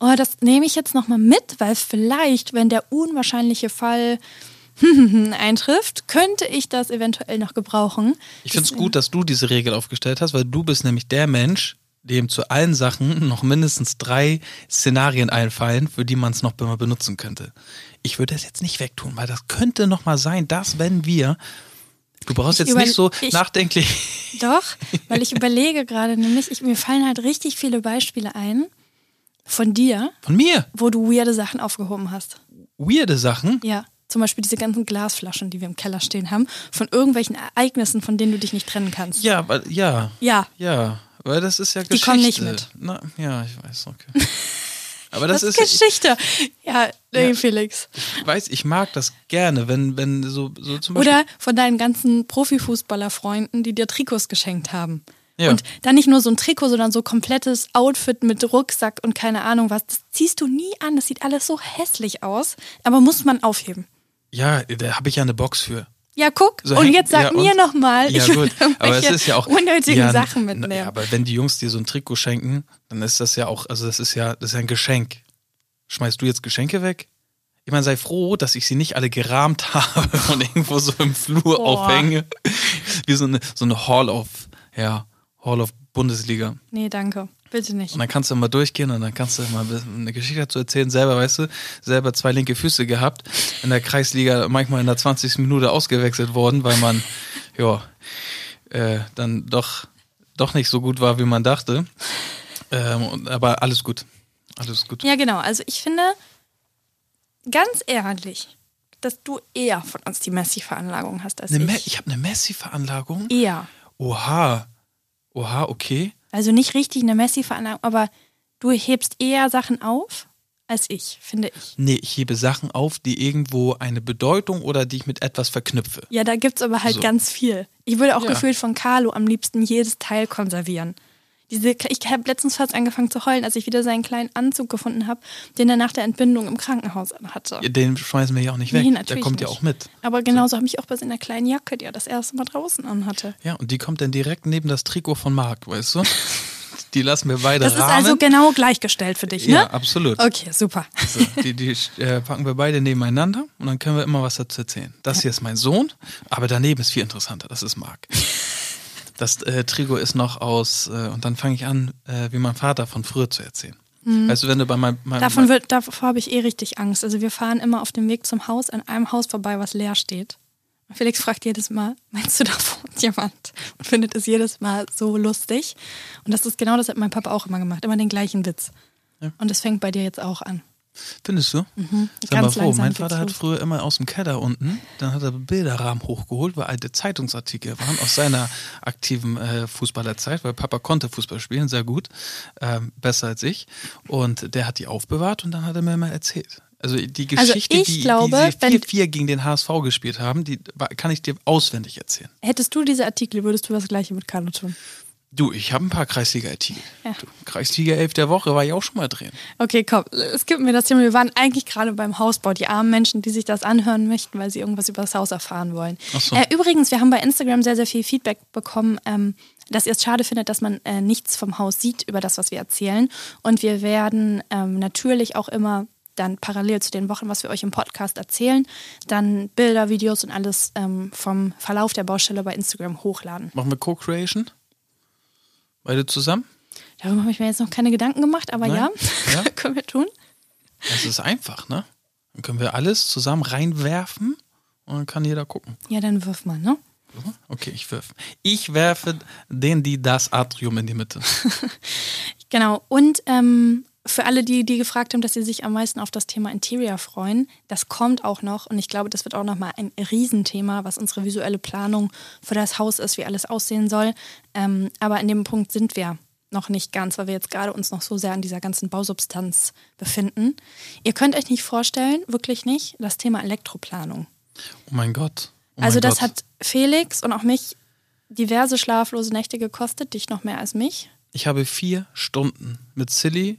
oh, das nehme ich jetzt nochmal mit, weil vielleicht, wenn der unwahrscheinliche Fall eintrifft, könnte ich das eventuell noch gebrauchen. Ich finde es gut, dass du diese Regel aufgestellt hast, weil du bist nämlich der Mensch, dem zu allen Sachen noch mindestens drei Szenarien einfallen, für die man es noch immer benutzen könnte. Ich würde es jetzt nicht wegtun, weil das könnte noch mal sein, dass wenn wir Du brauchst ich jetzt nicht so ich, nachdenklich. Doch, weil ich überlege gerade nämlich, ich, mir fallen halt richtig viele Beispiele ein von dir. Von mir? Wo du weirde Sachen aufgehoben hast. Weirde Sachen? Ja. Zum Beispiel diese ganzen Glasflaschen, die wir im Keller stehen haben, von irgendwelchen Ereignissen, von denen du dich nicht trennen kannst. Ja, weil, ja. Ja. Ja, weil das ist ja Geschichte. Die kommen nicht mit. Na, ja, ich weiß, okay. Aber das, das ist Geschichte. Ja, nee, ja, Felix. Ich weiß, ich mag das gerne, wenn, wenn so, so zum Beispiel. Oder von deinen ganzen Profifußballerfreunden, die dir Trikots geschenkt haben. Ja. Und dann nicht nur so ein Trikot, sondern so komplettes Outfit mit Rucksack und keine Ahnung was. Das ziehst du nie an. Das sieht alles so hässlich aus. Aber muss man aufheben. Ja, da habe ich ja eine Box für. Ja, guck. So und jetzt sag ja, mir nochmal, ja, ich gut. aber es ist ja auch unnötigen ja, Sachen mitnehmen. Ja, aber wenn die Jungs dir so ein Trikot schenken, dann ist das ja auch, also das ist ja, das ist ja ein Geschenk. Schmeißt du jetzt Geschenke weg? Ich meine, sei froh, dass ich sie nicht alle gerahmt habe und irgendwo so im Flur Boah. aufhänge. Wie so eine, so eine Hall of, ja, Hall of Bundesliga. Nee, danke. Bitte nicht. Und dann kannst du mal durchgehen und dann kannst du mal eine Geschichte dazu erzählen. Selber, weißt du, selber zwei linke Füße gehabt. In der Kreisliga manchmal in der 20. Minute ausgewechselt worden, weil man, ja, äh, dann doch, doch nicht so gut war, wie man dachte. Ähm, aber alles gut. Alles gut. Ja, genau. Also ich finde, ganz ehrlich, dass du eher von uns die Messi-Veranlagung hast als Eine ich. ich habe eine Messi-Veranlagung? Eher. Oha. Oha, okay. Also nicht richtig eine Messi-Veranlagung, aber du hebst eher Sachen auf als ich, finde ich. Nee, ich hebe Sachen auf, die irgendwo eine Bedeutung oder die ich mit etwas verknüpfe. Ja, da gibt's aber halt So. ganz viel. Ich würde auch Ja. gefühlt von Carlo am liebsten jedes Teil konservieren. Diese, ich habe letztens fast angefangen zu heulen, als ich wieder seinen kleinen Anzug gefunden habe, den er nach der Entbindung im Krankenhaus hatte. Den schmeißen wir ja auch nicht weg. Nee, Der natürlich kommt ja nicht. auch mit. Aber genauso habe ich auch bei seiner kleinen Jacke, die er das erste Mal draußen anhatte. Ja, und die kommt dann direkt neben das Trikot von Marc, weißt du? Die lassen wir beide Das ist rahmen. also genau gleichgestellt für dich, ne? ja, absolut. Okay, super. So, die die äh, packen wir beide nebeneinander und dann können wir immer was dazu erzählen. Das hier ist mein Sohn, aber daneben ist viel interessanter. Das ist Marc. Das äh, Trigo ist noch aus, äh, und dann fange ich an, äh, wie mein Vater von früher zu erzählen. Weißt du, wenn du bei meinem. Mein, Mhm. Davon wird, davor habe ich eh richtig Angst. Also wir fahren immer auf dem Weg zum Haus an einem Haus vorbei, was leer steht. Und Felix fragt jedes Mal, meinst du, da wohnt jemand? Und findet es jedes Mal so lustig. Und das ist genau das hat mein Papa auch immer gemacht. Immer den gleichen Witz. Ja. Und das fängt bei dir jetzt auch an. Findest du? Mhm. Sag mal froh, mein Vater hat früher immer aus dem Keller unten, dann hat er Bilderrahmen hochgeholt, weil alte Zeitungsartikel waren aus seiner aktiven äh, Fußballerzeit, weil Papa konnte Fußball spielen, sehr gut, ähm, besser als ich. Und der hat die aufbewahrt und dann hat er mir mal erzählt. Also die Also Geschichte, ich die, glaube, die sie wenn- 4-4 gegen den HSV gespielt haben, die kann ich dir auswendig erzählen. Hättest du diese Artikel, würdest du das gleiche mit Carlo tun. Du, ich habe ein paar Kreisliga-Artikel. Ja. Kreisliga 11 der Woche war ich auch schon mal drin. Okay, komm, es gibt mir das Thema. Wir waren eigentlich gerade beim Hausbau. Die armen Menschen, die sich das anhören möchten, weil sie irgendwas über das Haus erfahren wollen. Ach so. Äh, übrigens, wir haben bei Instagram sehr, sehr viel Feedback bekommen, ähm, dass ihr es schade findet, dass man äh, nichts vom Haus sieht über das, was wir erzählen. Und wir werden ähm, natürlich auch immer dann parallel zu den Wochen, was wir euch im Podcast erzählen, dann Bilder, Videos und alles ähm, vom Verlauf der Baustelle bei Instagram hochladen. Machen wir Co-Creation? Beide zusammen? Darüber habe ich mir jetzt noch keine Gedanken gemacht, aber Nein? ja, Ja? können wir tun. Das ist einfach, ne? Dann können wir alles zusammen reinwerfen und dann kann jeder gucken. Ja, dann wirf mal, ne? Okay, ich werfe. Ich werfe den, die das Atrium in die Mitte. Genau. Und ähm, für alle, die, die gefragt haben, dass sie sich am meisten auf das Thema Interior freuen, das kommt auch noch. Und ich glaube, das wird auch nochmal ein Riesenthema, was unsere visuelle Planung für das Haus ist, wie alles aussehen soll. Ähm, aber an dem Punkt sind wir noch nicht ganz, weil wir jetzt gerade uns noch so sehr an dieser ganzen Bausubstanz befinden. Ihr könnt euch nicht vorstellen, wirklich nicht, das Thema Elektroplanung. Oh mein Gott. Oh also mein das Gott. hat Felix und auch mich diverse schlaflose Nächte gekostet, dich noch mehr als mich. Ich habe vier Stunden mit Silly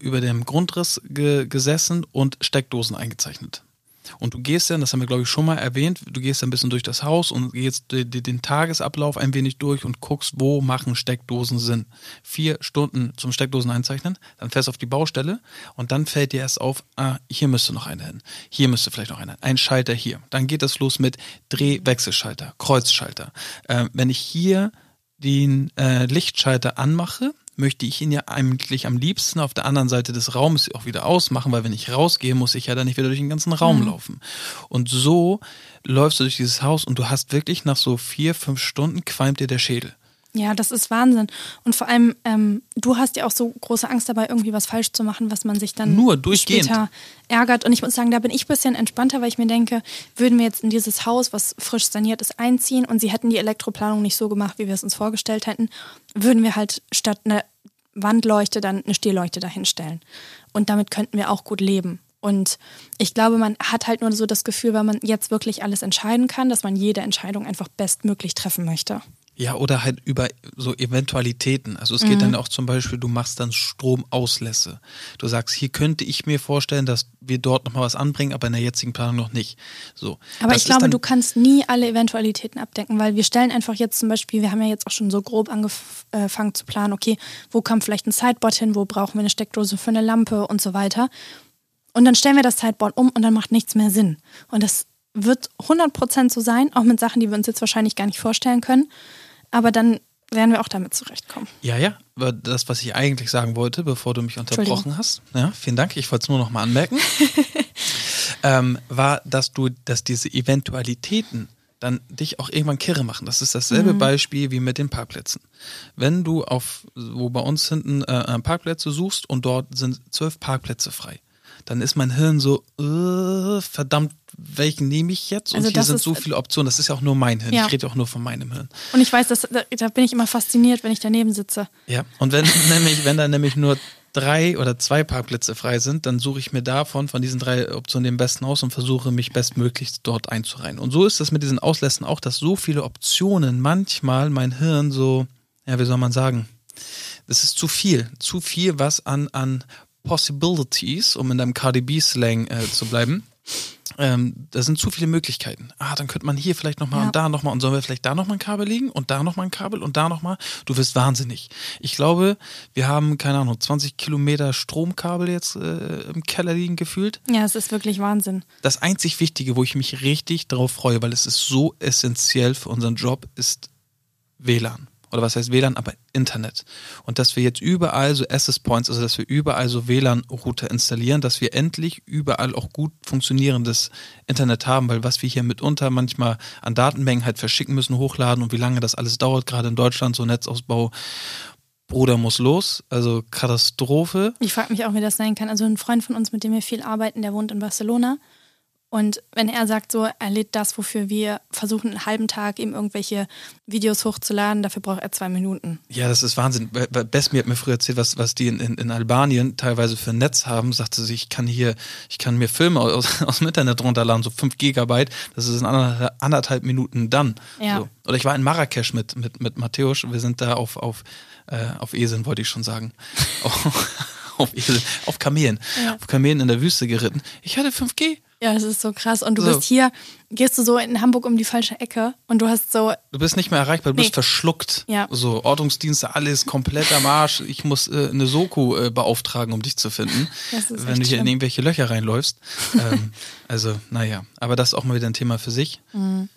über dem Grundriss ge gesessen und Steckdosen eingezeichnet. Und du gehst dann, das haben wir glaube ich schon mal erwähnt, du gehst dann ein bisschen durch das Haus und gehst de- de- den Tagesablauf ein wenig durch und guckst, wo machen Steckdosen Sinn. Vier Stunden zum Steckdosen einzeichnen, dann fährst du auf die Baustelle und dann fällt dir erst auf, ah, hier müsste noch eine hin, hier müsste vielleicht noch eine, ein Schalter hier. Dann geht das los mit Drehwechselschalter, Kreuzschalter. Ähm, wenn ich hier den äh, Lichtschalter anmache, möchte ich ihn ja eigentlich am liebsten auf der anderen Seite des Raumes auch wieder ausmachen, weil wenn ich rausgehe, muss ich ja dann nicht wieder durch den ganzen Raum laufen. Und so läufst du durch dieses Haus und du hast wirklich nach so vier, fünf Stunden qualmt dir der Schädel. Ja, das ist Wahnsinn. Und vor allem, ähm, du hast ja auch so große Angst dabei, irgendwie was falsch zu machen, was man sich dann Nur durchgehend. später ärgert. Und ich muss sagen, da bin ich ein bisschen entspannter, weil ich mir denke, würden wir jetzt in dieses Haus, was frisch saniert ist, einziehen und sie hätten die Elektroplanung nicht so gemacht, wie wir es uns vorgestellt hätten, würden wir halt statt eine Wandleuchte dann eine Stehleuchte dahinstellen. Und damit könnten wir auch gut leben. Und ich glaube, man hat halt nur so das Gefühl, weil man jetzt wirklich alles entscheiden kann, dass man jede Entscheidung einfach bestmöglich treffen möchte. Ja, oder halt über so Eventualitäten. Also es geht dann auch zum Beispiel, du machst dann Stromauslässe. Du sagst, hier könnte ich mir vorstellen, dass wir dort nochmal was anbringen, aber in der jetzigen Planung noch nicht. So. Aber Das ich glaube, du kannst nie alle Eventualitäten abdecken, weil wir stellen einfach jetzt zum Beispiel, wir haben ja jetzt auch schon so grob angefangen zu planen, okay, wo kommt vielleicht ein Sideboard hin, wo brauchen wir eine Steckdose für eine Lampe und so weiter. Und dann stellen wir das Sideboard um und dann macht nichts mehr Sinn. Und das wird 100% so sein, auch mit Sachen, die wir uns jetzt wahrscheinlich gar nicht vorstellen können. Aber dann werden wir auch damit zurechtkommen. Ja, ja, aber das, was ich eigentlich sagen wollte, bevor du mich unterbrochen hast, ja, vielen Dank, ich wollte es nur noch mal anmerken, ähm, war, dass du, dass diese Eventualitäten dann dich auch irgendwann kirre machen. Das ist dasselbe mhm. Beispiel wie mit den Parkplätzen. Wenn du auf, wo bei uns hinten äh, Parkplätze suchst und dort sind zwölf Parkplätze frei, dann ist mein Hirn so, äh, verdammt, welchen nehme ich jetzt? Und also hier sind so viele Optionen. Das ist ja auch nur mein Hirn. Ja. Ich rede auch nur von meinem Hirn. Und ich weiß, dass, da, da bin ich immer fasziniert, wenn ich daneben sitze. Ja, und wenn nämlich, wenn da nämlich nur drei oder zwei Parkplätze frei sind, dann suche ich mir davon, von diesen drei Optionen den besten aus und versuche mich bestmöglichst dort einzureihen. Und so ist es mit diesen Auslässen auch, dass so viele Optionen manchmal mein Hirn so, ja, wie soll man sagen, das ist zu viel. Zu viel, was an, an Possibilities, um in deinem KDB-Slang äh, zu bleiben, ähm, da sind zu viele Möglichkeiten. Ah, dann könnte man hier vielleicht nochmal ja. und da nochmal und sollen wir vielleicht da nochmal ein Kabel legen und da nochmal ein Kabel und da nochmal. Du wirst wahnsinnig. Ich glaube, wir haben, keine Ahnung, 20 Kilometer Stromkabel jetzt äh, im Keller liegen gefühlt. Ja, es ist wirklich Wahnsinn. Das einzig Wichtige, wo ich mich richtig drauf freue, weil es ist so essentiell für unseren Job, ist WLAN oder was heißt WLAN, aber Internet. Und dass wir jetzt überall so Access Points, also dass wir überall so WLAN-Router installieren, dass wir endlich überall auch gut funktionierendes Internet haben, weil was wir hier mitunter manchmal an Datenmengen halt verschicken müssen, hochladen und wie lange das alles dauert, gerade in Deutschland, so Netzausbau. Bruder muss los, also Katastrophe. Ich frage mich auch, wie das sein kann. Also ein Freund von uns, mit dem wir viel arbeiten, der wohnt in Barcelona und wenn er sagt, so, er lädt das, wofür wir versuchen, einen halben Tag ihm irgendwelche Videos hochzuladen, dafür braucht er zwei Minuten. Ja, das ist Wahnsinn. Besmi hat mir früher erzählt, was, was die in, in, in Albanien teilweise für ein Netz haben. Sagte sie, ich kann hier, ich kann mir Filme aus, aus dem Internet runterladen, so fünf Gigabyte. Das ist in anderthalb, Minuten dann. Ja. So. Oder ich war in Marrakesch mit, mit, mit Matthäus. Wir sind da auf, auf, äh, auf Eseln, wollte ich schon sagen. auf Esel, auf Kamelen. Ja. Auf Kamelen in der Wüste geritten. Ich hatte 5G. Ja, das ist so krass. Und du so. bist hier, gehst du so in Hamburg um die falsche Ecke und du hast so. Du bist nicht mehr erreichbar, du nee. bist verschluckt. Ja. So, Ortungsdienste, alles komplett am Arsch. Ich muss äh, eine Soko äh, beauftragen, um dich zu finden, wenn du hier schlimm. in irgendwelche Löcher reinläufst. ähm, also, naja. Aber das ist auch mal wieder ein Thema für sich. Mhm.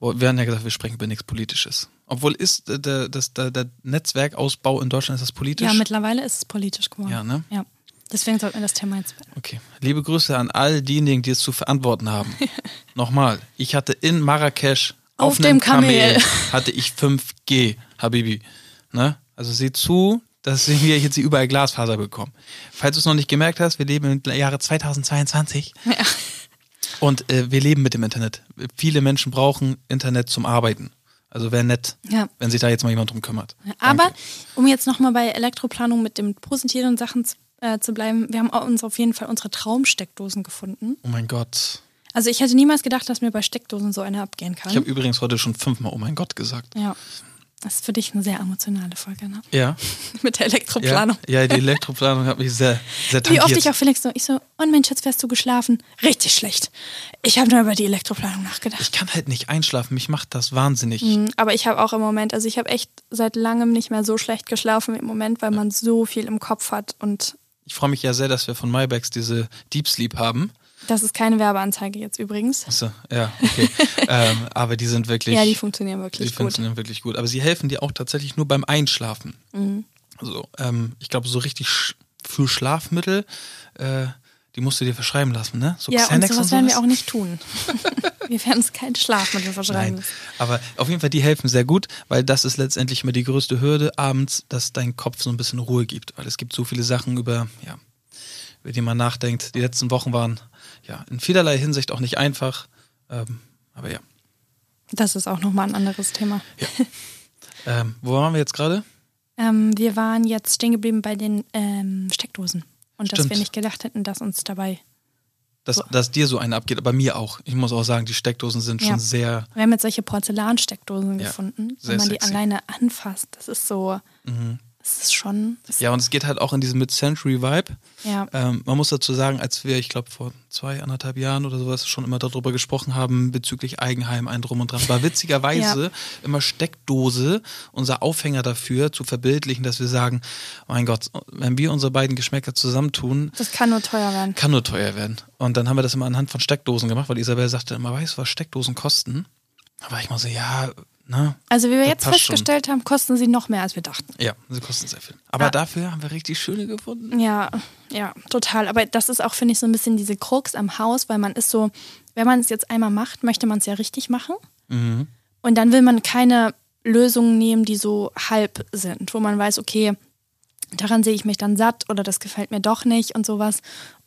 Wir haben ja gesagt, wir sprechen über nichts Politisches. Obwohl ist äh, der, das, der, der Netzwerkausbau in Deutschland, ist das politisch? Ja, mittlerweile ist es politisch geworden. Ja, ne? Ja. Deswegen sollten wir das Thema jetzt beenden. Okay. Liebe Grüße an all diejenigen, die es zu verantworten haben. Nochmal, ich hatte in Marrakesch auf, auf dem Kamel, Kamel hatte ich 5G, Habibi. Ne? Also sieh zu, dass wir jetzt überall Glasfaser bekommen. Falls du es noch nicht gemerkt hast, wir leben im Jahre 2022. Ja. Und äh, wir leben mit dem Internet. Viele Menschen brauchen Internet zum Arbeiten. Also wäre nett, ja. wenn sich da jetzt mal jemand drum kümmert. Aber um jetzt nochmal bei Elektroplanung mit den positiven Sachen zu äh, zu bleiben, wir haben uns auf jeden Fall unsere Traumsteckdosen gefunden. Oh mein Gott. Also ich hätte niemals gedacht, dass mir bei Steckdosen so eine abgehen kann. Ich habe übrigens heute schon fünfmal Oh mein Gott gesagt. Ja. Das ist für dich eine sehr emotionale Folge, ne? Ja. Mit der Elektroplanung. Ja, ja, die Elektroplanung hat mich sehr, sehr tangiert. Wie oft ich auch Felix so, ich so, und mein Schatz, wärst du geschlafen? Richtig schlecht. Ich habe nur über die Elektroplanung nachgedacht. Ich kann halt nicht einschlafen, mich macht das wahnsinnig. Mhm, aber ich habe auch im Moment, also ich habe echt seit langem nicht mehr so schlecht geschlafen wie im Moment, weil man so viel im Kopf hat und ich freue mich ja sehr, dass wir von MyBags diese Deep Sleep haben. Das ist keine Werbeanzeige jetzt übrigens. Achso, ja, okay. ähm, aber die sind wirklich. Ja, die funktionieren wirklich die gut. Die funktionieren wirklich gut. Aber sie helfen dir auch tatsächlich nur beim Einschlafen. Mhm. Also, ähm, ich glaube, so richtig für Schlafmittel äh, die musst du dir verschreiben lassen, ne? So ja, Xanax und sowas, und werden wir auch nicht tun. wir werden uns keinen Schlafmittel verschreiben. Nein. Aber auf jeden Fall, die helfen sehr gut, weil das ist letztendlich immer die größte Hürde abends, dass dein Kopf so ein bisschen Ruhe gibt. Weil es gibt so viele Sachen, über, ja, über die man nachdenkt. Die letzten Wochen waren ja in vielerlei Hinsicht auch nicht einfach. Ähm, aber ja. Das ist auch nochmal ein anderes Thema. Ja. ähm, wo waren wir jetzt gerade? Ähm, wir waren jetzt stehen geblieben bei den ähm, Steckdosen. Und Stimmt. dass wir nicht gedacht hätten, dass uns dabei. Dass, so. dass dir so eine abgeht, aber mir auch. Ich muss auch sagen, die Steckdosen sind ja. schon sehr. Wir haben jetzt solche Porzellansteckdosen ja, gefunden, wenn man sexy. die alleine anfasst. Das ist so. Mhm. Das ist schon. Das ja, und es geht halt auch in diesem Mid-Century-Vibe. Ja. Ähm, man muss dazu sagen, als wir, ich glaube, vor zwei, anderthalb Jahren oder sowas schon immer darüber gesprochen haben, bezüglich Eigenheim, ein Drum und Dran, war witzigerweise ja. immer Steckdose unser Aufhänger dafür, zu verbildlichen, dass wir sagen, mein Gott, wenn wir unsere beiden Geschmäcker zusammentun. Das kann nur teuer werden. Kann nur teuer werden. Und dann haben wir das immer anhand von Steckdosen gemacht, weil Isabel sagte immer, weißt du, was Steckdosen kosten? Aber ich muss so, ja, Na, Also wie wir das jetzt passt schon. festgestellt haben, kosten sie noch mehr, als wir dachten. Ja, sie kosten sehr viel. Aber Ah. dafür haben wir richtig schöne gefunden. Ja, ja, total. Aber das ist auch, finde ich, so ein bisschen diese Krux am Haus, weil man ist so, wenn man es jetzt einmal macht, möchte man es ja richtig machen. Mhm. Und dann will man keine Lösungen nehmen, die so halb sind, wo man weiß, okay, daran sehe ich mich dann satt oder das gefällt mir doch nicht und sowas.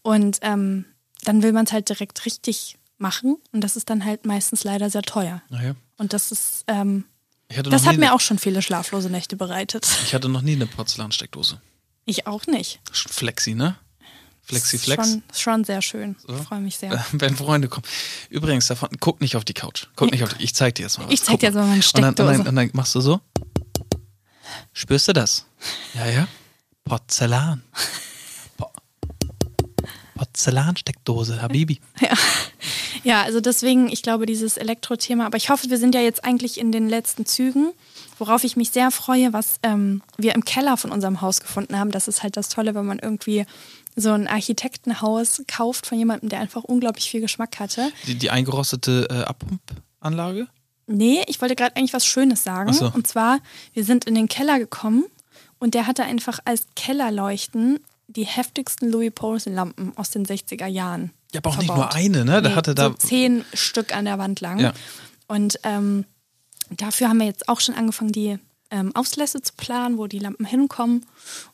Und ähm, dann will man es halt direkt richtig machen. Und das ist dann halt meistens leider sehr teuer. Naja. Und das ist, ähm, das hat mir eine, auch schon viele schlaflose Nächte bereitet. ich hatte noch nie eine Porzellansteckdose. Ich auch nicht. Flexi, ne? Flexi Flex. Schon, schon sehr schön. So. Ich freue mich sehr. Äh, Wenn Freunde kommen. Übrigens, davon, guck nicht auf die Couch. Guck nicht auf die. Ich zeig dir jetzt mal was. Ich zeig Guck dir jetzt mal meine Und dann, und, Steckdose. dann, und dann machst du so. Spürst du das? Ja, ja. Porzellan. Po Porzellansteckdose, Habibi. Ja, also deswegen, ich glaube, dieses Elektro-Thema, aber ich hoffe, wir sind ja jetzt eigentlich in den letzten Zügen, worauf ich mich sehr freue, was ähm, wir im Keller von unserem Haus gefunden haben. Das ist halt das Tolle, wenn man irgendwie so ein Architektenhaus kauft von jemandem, der einfach unglaublich viel Geschmack hatte. Die, die eingerostete äh, Abpumpanlage? Nee, ich wollte gerade eigentlich was Schönes sagen. So. Und zwar, wir sind in den Keller gekommen und der hatte einfach als Kellerleuchten die heftigsten Louis Poulsen-Lampen aus den 60er Jahren. Ja, aber auch nicht verbaut. nur eine, ne? Da Nee, hatte da. so zehn Stück an der Wand lang. Ja. Und ähm, dafür haben wir jetzt auch schon angefangen, die ähm, Auslässe zu planen, wo die Lampen hinkommen.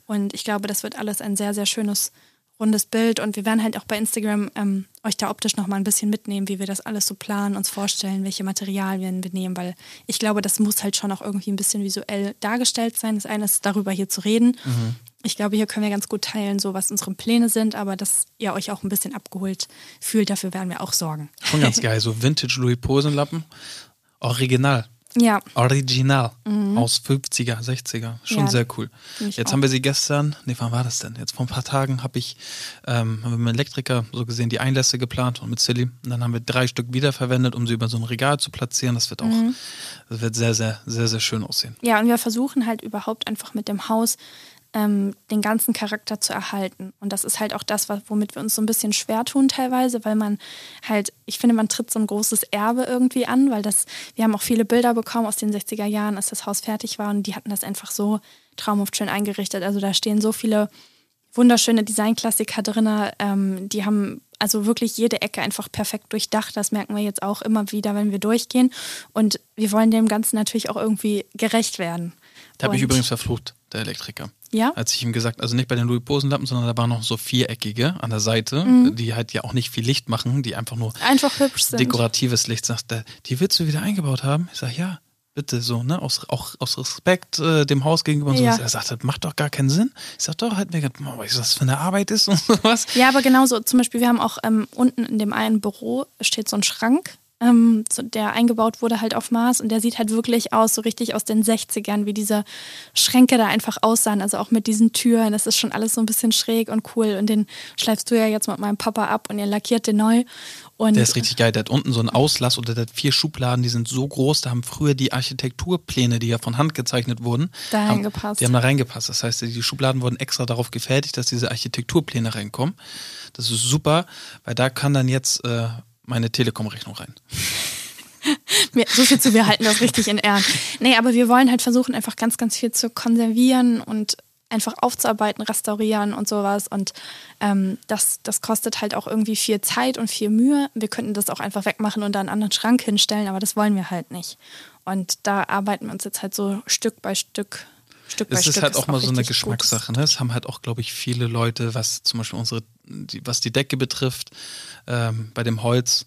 Und ich glaube, das wird alles ein sehr, sehr schönes, rundes Bild. Und wir werden halt auch bei Instagram ähm, euch da optisch nochmal ein bisschen mitnehmen, wie wir das alles so planen, uns vorstellen, welche Materialien wir nehmen, weil ich glaube, das muss halt schon auch irgendwie ein bisschen visuell dargestellt sein. Das eine ist, darüber hier zu reden. Ich glaube, hier können wir ganz gut teilen, so was unsere Pläne sind, aber dass ihr euch auch ein bisschen abgeholt fühlt, dafür werden wir auch sorgen. Schon ganz geil. So Vintage Louis Posen-Lappen. Original. Ja, Original. Aus 50er, 60er. Schon Ja, sehr cool. Jetzt auch. haben wir sie gestern, nee, wann war das denn? Jetzt vor ein paar Tagen habe ich ähm, haben wir mit dem Elektriker so gesehen die Einlässe geplant und mit Silly. Und dann haben wir drei Stück wiederverwendet, um sie über so ein Regal zu platzieren. Das wird auch, Mhm. das wird sehr, sehr, sehr, sehr schön aussehen. Ja, und wir versuchen halt überhaupt einfach mit dem Haus ähm, den ganzen Charakter zu erhalten. Und das ist halt auch das, womit wir uns so ein bisschen schwer tun teilweise, weil man halt, ich finde, man tritt so ein großes Erbe irgendwie an, weil das, wir haben auch viele Bilder bekommen aus den 60er Jahren, als das Haus fertig war und die hatten das einfach so traumhaft schön eingerichtet. Also da stehen so viele wunderschöne Designklassiker drin. Ähm, die haben also wirklich jede Ecke einfach perfekt durchdacht. Das merken wir jetzt auch immer wieder, wenn wir durchgehen. Und wir wollen dem Ganzen natürlich auch irgendwie gerecht werden. Da habe ich übrigens verflucht, der Elektriker. Ja? Als ich ihm gesagt, also nicht bei den Louis Posen-Lappen, sondern da waren noch so viereckige an der Seite, Mhm. die halt ja auch nicht viel Licht machen, die einfach nur Einfach hübsch sind. dekoratives Licht. Sagt er, die willst du wieder eingebaut haben? Ich sage, ja, bitte so, ne? Aus, auch aus Respekt äh, dem Haus gegenüber und so. Ja. Er sagt, das macht doch gar keinen Sinn. Ich sag doch, halt mir gedacht, oh, was das für eine Arbeit ist und sowas. Ja, aber genauso, zum Beispiel, wir haben auch ähm, unten in dem einen Büro steht so ein Schrank, ähm, der eingebaut wurde halt auf Maß und der sieht halt wirklich aus, so richtig aus den 60ern, wie diese Schränke da einfach aussahen, also auch mit diesen Türen, das ist schon alles so ein bisschen schräg und cool und den schleifst du ja jetzt mit meinem Papa ab und ihr lackiert den neu. Und Der ist richtig geil. Der hat unten so einen Auslass oder der hat vier Schubladen, die sind so groß, da haben früher die Architekturpläne, die ja von Hand gezeichnet wurden, Da reingepasst. Die haben da reingepasst. Das heißt, die Schubladen wurden extra darauf gefertigt, dass diese Architekturpläne reinkommen. Das ist super, weil da kann dann jetzt äh, meine Telekom-Rechnung rein. So viel zu, wir halten das richtig in Ehren. Nee, aber wir wollen halt versuchen, einfach ganz, ganz viel zu konservieren und einfach aufzuarbeiten, restaurieren und sowas. Und ähm, das, das kostet halt auch irgendwie viel Zeit und viel Mühe. Wir könnten das auch einfach wegmachen und da einen anderen Schrank hinstellen, aber das wollen wir halt nicht. Und da arbeiten wir uns jetzt halt so Stück bei Stück, Stück bei Es Stück. ist halt auch mal so eine. Geschmackssache. Ne? Es haben halt auch, glaube ich, viele Leute, was zum Beispiel unsere, die, was die Decke betrifft, ähm, bei dem Holz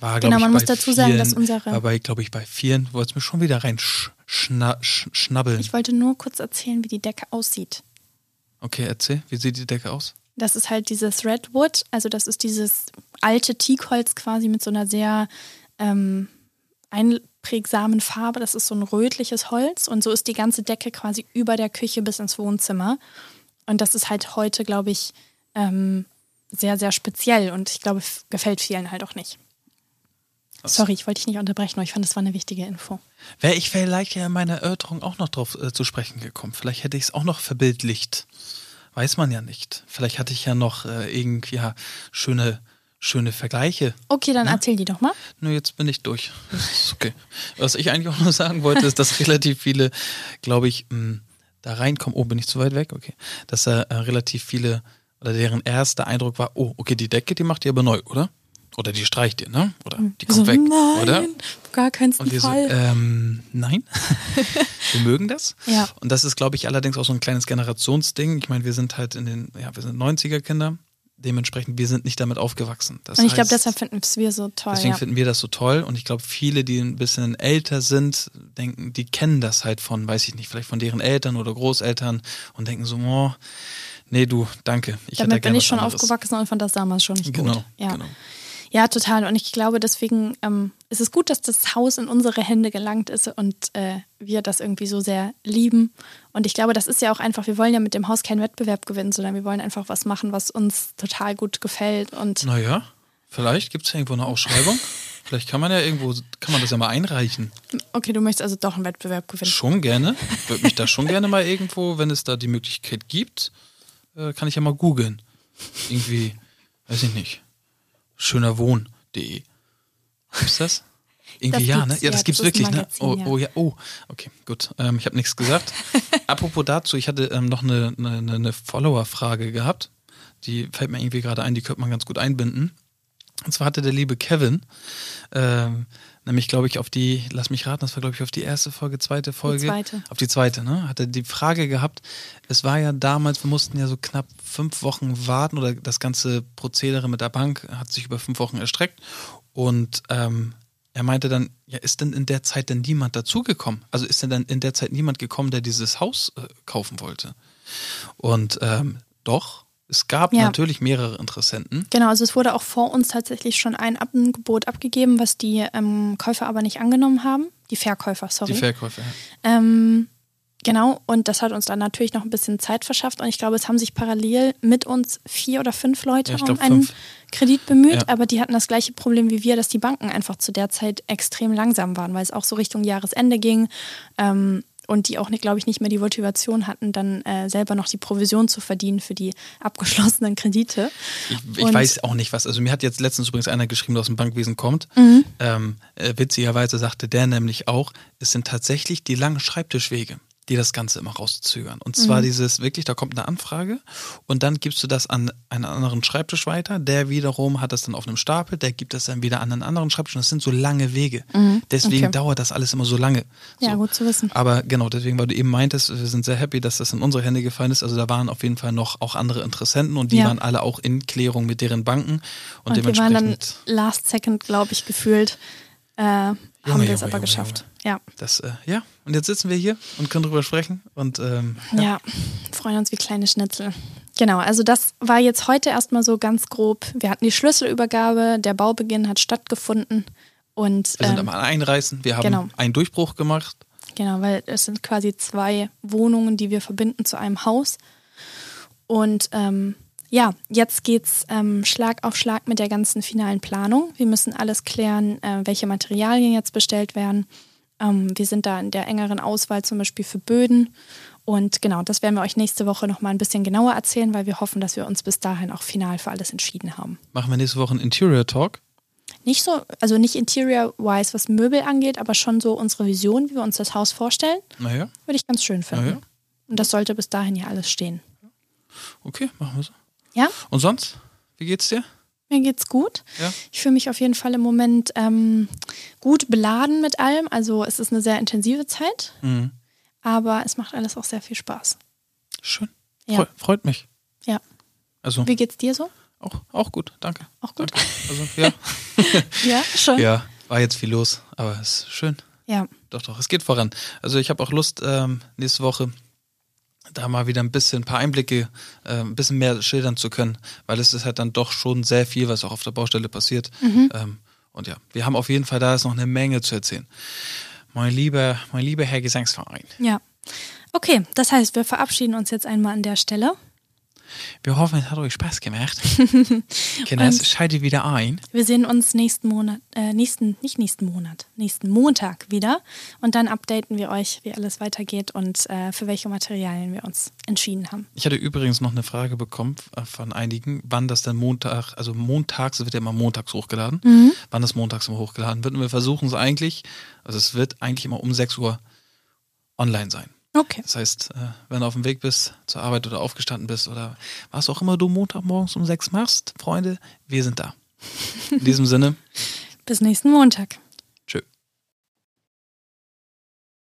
war, glaube Genau, ich, man muss dazu vielen, sagen, dass unsere- war bei, glaube ich, bei vielen, wo es mir schon wieder rein sch, schna, sch, schnabbeln. Ich wollte nur kurz erzählen, wie die Decke aussieht. okay, erzähl, wie sieht die Decke aus? Das ist halt dieses Redwood, also das ist dieses alte Teakholz quasi mit so einer sehr ähm, einprägsamen Farbe. Das ist so ein rötliches Holz und so ist die ganze Decke quasi über der Küche bis ins Wohnzimmer. Und das ist halt heute, glaube ich, ähm, sehr, sehr speziell und ich glaube, gefällt vielen halt auch nicht. Sorry, ich wollte dich nicht unterbrechen, aber ich fand, das war eine wichtige Info. Wäre ich vielleicht ja in meiner Erörterung auch noch drauf äh, zu sprechen gekommen. Vielleicht hätte ich es auch noch verbildlicht. Weiß man ja nicht. Vielleicht hatte ich ja noch äh, irgendwie ja, schöne, schöne Vergleiche. Okay, dann erzähl die doch mal. Nur jetzt bin ich durch. Das ist okay. Was ich eigentlich auch nur sagen wollte, ist, dass relativ viele, glaube ich, mh, da reinkommen. Oh, bin ich zu weit weg? Okay. Dass da äh, relativ viele, oder deren erster Eindruck war, oh, okay, die Decke, die macht ihr aber neu, oder? Oder die streicht ihr, ne? Oder die kommt so, weg, nein, oder? gar keinen Und die so, Fall. ähm, nein, wir mögen das. Ja. Und das ist, glaube ich, allerdings auch so ein kleines Generationsding. Ich meine, wir sind halt in den, ja, wir sind 90er-Kinder. Dementsprechend, wir sind nicht damit aufgewachsen. Das und ich glaube, deshalb finden wir es so toll. Deswegen ja. finden wir das so toll. Und ich glaube, viele, die ein bisschen älter sind, denken, die kennen das halt von, weiß ich nicht, vielleicht von deren Eltern oder Großeltern und denken so, oh, nee, du, danke. Ich Damit bin ich schon anderes. aufgewachsen und fand das damals schon nicht Genau, gut. Ja. genau. Ja, total. Und ich glaube, deswegen ähm, ist es gut, dass das Haus in unsere Hände gelangt ist und äh, wir das irgendwie so sehr lieben. Und ich glaube, das ist ja auch einfach, wir wollen ja mit dem Haus keinen Wettbewerb gewinnen, sondern wir wollen einfach was machen, was uns total gut gefällt. Und Naja, vielleicht gibt es ja irgendwo eine Ausschreibung. vielleicht kann man ja irgendwo, kann man das ja mal einreichen. okay, du möchtest also doch einen Wettbewerb gewinnen. Schon gerne. Würde mich da schon gerne mal irgendwo, wenn es da die Möglichkeit gibt, äh, kann ich ja mal googeln. Irgendwie, weiß ich nicht. Schönerwohn.de. Gibt's das? Irgendwie Das ja, ne? Ja, ja, das das gibt's ist ein wirklich, ne? Oh, ja. oh ja, oh. Okay, gut. Ähm, ich habe nichts gesagt. Apropos dazu, ich hatte ähm, noch eine, eine, eine Follower-Frage gehabt. Die fällt mir irgendwie gerade ein, die könnte man ganz gut einbinden. Und zwar hatte der liebe Kevin, ähm, nämlich glaube ich auf die, lass mich raten, das war glaube ich auf die erste Folge, zweite Folge. zweite. Auf die zweite, ne? Hatte die Frage gehabt, es war ja damals, wir mussten ja so knapp fünf Wochen warten oder das ganze Prozedere mit der Bank hat sich über fünf Wochen erstreckt. Und ähm, er meinte dann, ja, ist denn in der Zeit denn niemand dazugekommen? Also ist denn dann in der Zeit niemand gekommen, der dieses Haus äh, kaufen wollte? Und ähm, doch, es gab Ja. natürlich mehrere Interessenten. Genau, also es wurde auch vor uns tatsächlich schon ein Angebot abgegeben, was die ähm, Käufer aber nicht angenommen haben. Die Verkäufer, sorry. Die Verkäufer. ja. Ähm, genau, und das hat uns dann natürlich noch ein bisschen Zeit verschafft. Und ich glaube, es haben sich parallel mit uns vier oder fünf Leute Ja, um glaub, einen fünf. Kredit bemüht, Ja. aber die hatten das gleiche Problem wie wir, dass die Banken einfach zu der Zeit extrem langsam waren, weil es auch so Richtung Jahresende ging. Ähm, und die auch, nicht, glaube ich, nicht mehr die Motivation hatten, dann äh, selber noch die Provision zu verdienen für die abgeschlossenen Kredite. Ich, ich weiß auch nicht was. Also mir hat jetzt letztens übrigens einer geschrieben, der aus dem Bankwesen kommt. Mhm. Ähm, äh, witzigerweise sagte der nämlich auch, es sind tatsächlich die langen Schreibtischwege, die das Ganze immer rauszögern. Und zwar Mhm. dieses wirklich, da kommt eine Anfrage und dann gibst du das an einen anderen Schreibtisch weiter. Der wiederum hat das dann auf einem Stapel, der gibt das dann wieder an einen anderen Schreibtisch. Und das sind so lange Wege. Deswegen Mhm. okay. dauert das alles immer so lange. Ja, so. gut zu wissen. Aber genau, deswegen, weil du eben meintest, wir sind sehr happy, dass das in unsere Hände gefallen ist. Also da waren auf jeden Fall noch auch andere Interessenten und die Ja. waren alle auch in Klärung mit deren Banken. Und, Und wir waren dann dementsprechend, last second, glaube ich, gefühlt, äh, haben wir es Junge, aber Junge, geschafft. Ja. das, äh, ja, und jetzt sitzen wir hier und können drüber sprechen. Und ähm, Ja, freuen uns wie kleine Schnitzel. Genau, also das war jetzt heute erstmal so ganz grob. Wir hatten die Schlüsselübergabe, der Baubeginn hat stattgefunden und wir sind ähm, am Einreißen, wir haben genau. einen Durchbruch gemacht. genau, weil es sind quasi zwei Wohnungen, die wir verbinden zu einem Haus. Und ähm, ja, jetzt geht's ähm, Schlag auf Schlag mit der ganzen finalen Planung. Wir müssen alles klären, äh, welche Materialien jetzt bestellt werden. Ähm, wir sind da in der engeren Auswahl zum Beispiel für Böden. Und genau, das werden wir euch nächste Woche nochmal ein bisschen genauer erzählen, weil wir hoffen, dass wir uns bis dahin auch final für alles entschieden haben. Machen wir nächste Woche einen Interior Talk. Nicht so, also nicht interior-wise, was Möbel angeht, aber schon so unsere Vision, wie wir uns das Haus vorstellen, Naja, würde ich ganz schön finden. Ja, ja. Und das sollte bis dahin ja alles stehen. okay, machen wir so. Ja, Und sonst, wie geht's dir? mir geht's gut. Ja. Ich fühle mich auf jeden Fall im Moment ähm, gut beladen mit allem. Also es ist eine sehr intensive Zeit, Mhm. aber es macht alles auch sehr viel Spaß. Schön. Ja. Freu, freut mich. Ja. Also Wie geht's dir so? auch, auch gut, danke. Auch gut? Danke. Also, ja. Ja, schon. ja, war jetzt viel los, aber es ist schön. Ja. Doch, doch, es geht voran. Also ich habe auch Lust, ähm, nächste Woche da mal wieder ein bisschen, ein paar Einblicke, äh, ein bisschen mehr schildern zu können, weil es ist halt dann doch schon sehr viel, was auch auf der Baustelle passiert. Ähm, und ja, wir haben auf jeden Fall da ist noch eine Menge zu erzählen. Mein lieber, mein lieber Herr Gesangsverein. Ja. Okay, das heißt, wir verabschieden uns jetzt einmal an der Stelle. Wir hoffen, es hat euch Spaß gemacht. Kinder, schaltet wieder ein. Wir sehen uns nächsten Monat, äh, nächsten, nicht nächsten Monat, nächsten Montag wieder. Und dann updaten wir euch, wie alles weitergeht und äh, für welche Materialien wir uns entschieden haben. Ich hatte übrigens noch eine Frage bekommen äh, von einigen, wann das denn Montag, also montags, es wird ja immer montags hochgeladen, mhm. wann das montags immer hochgeladen wird. Und wir versuchen es eigentlich, also es wird eigentlich immer um 6 Uhr online sein. Okay. Das heißt, äh, wenn du auf dem Weg bist zur Arbeit oder aufgestanden bist oder was auch immer du Montagmorgens um sechs machst, Freunde, wir sind da. In diesem Sinne. Bis nächsten Montag.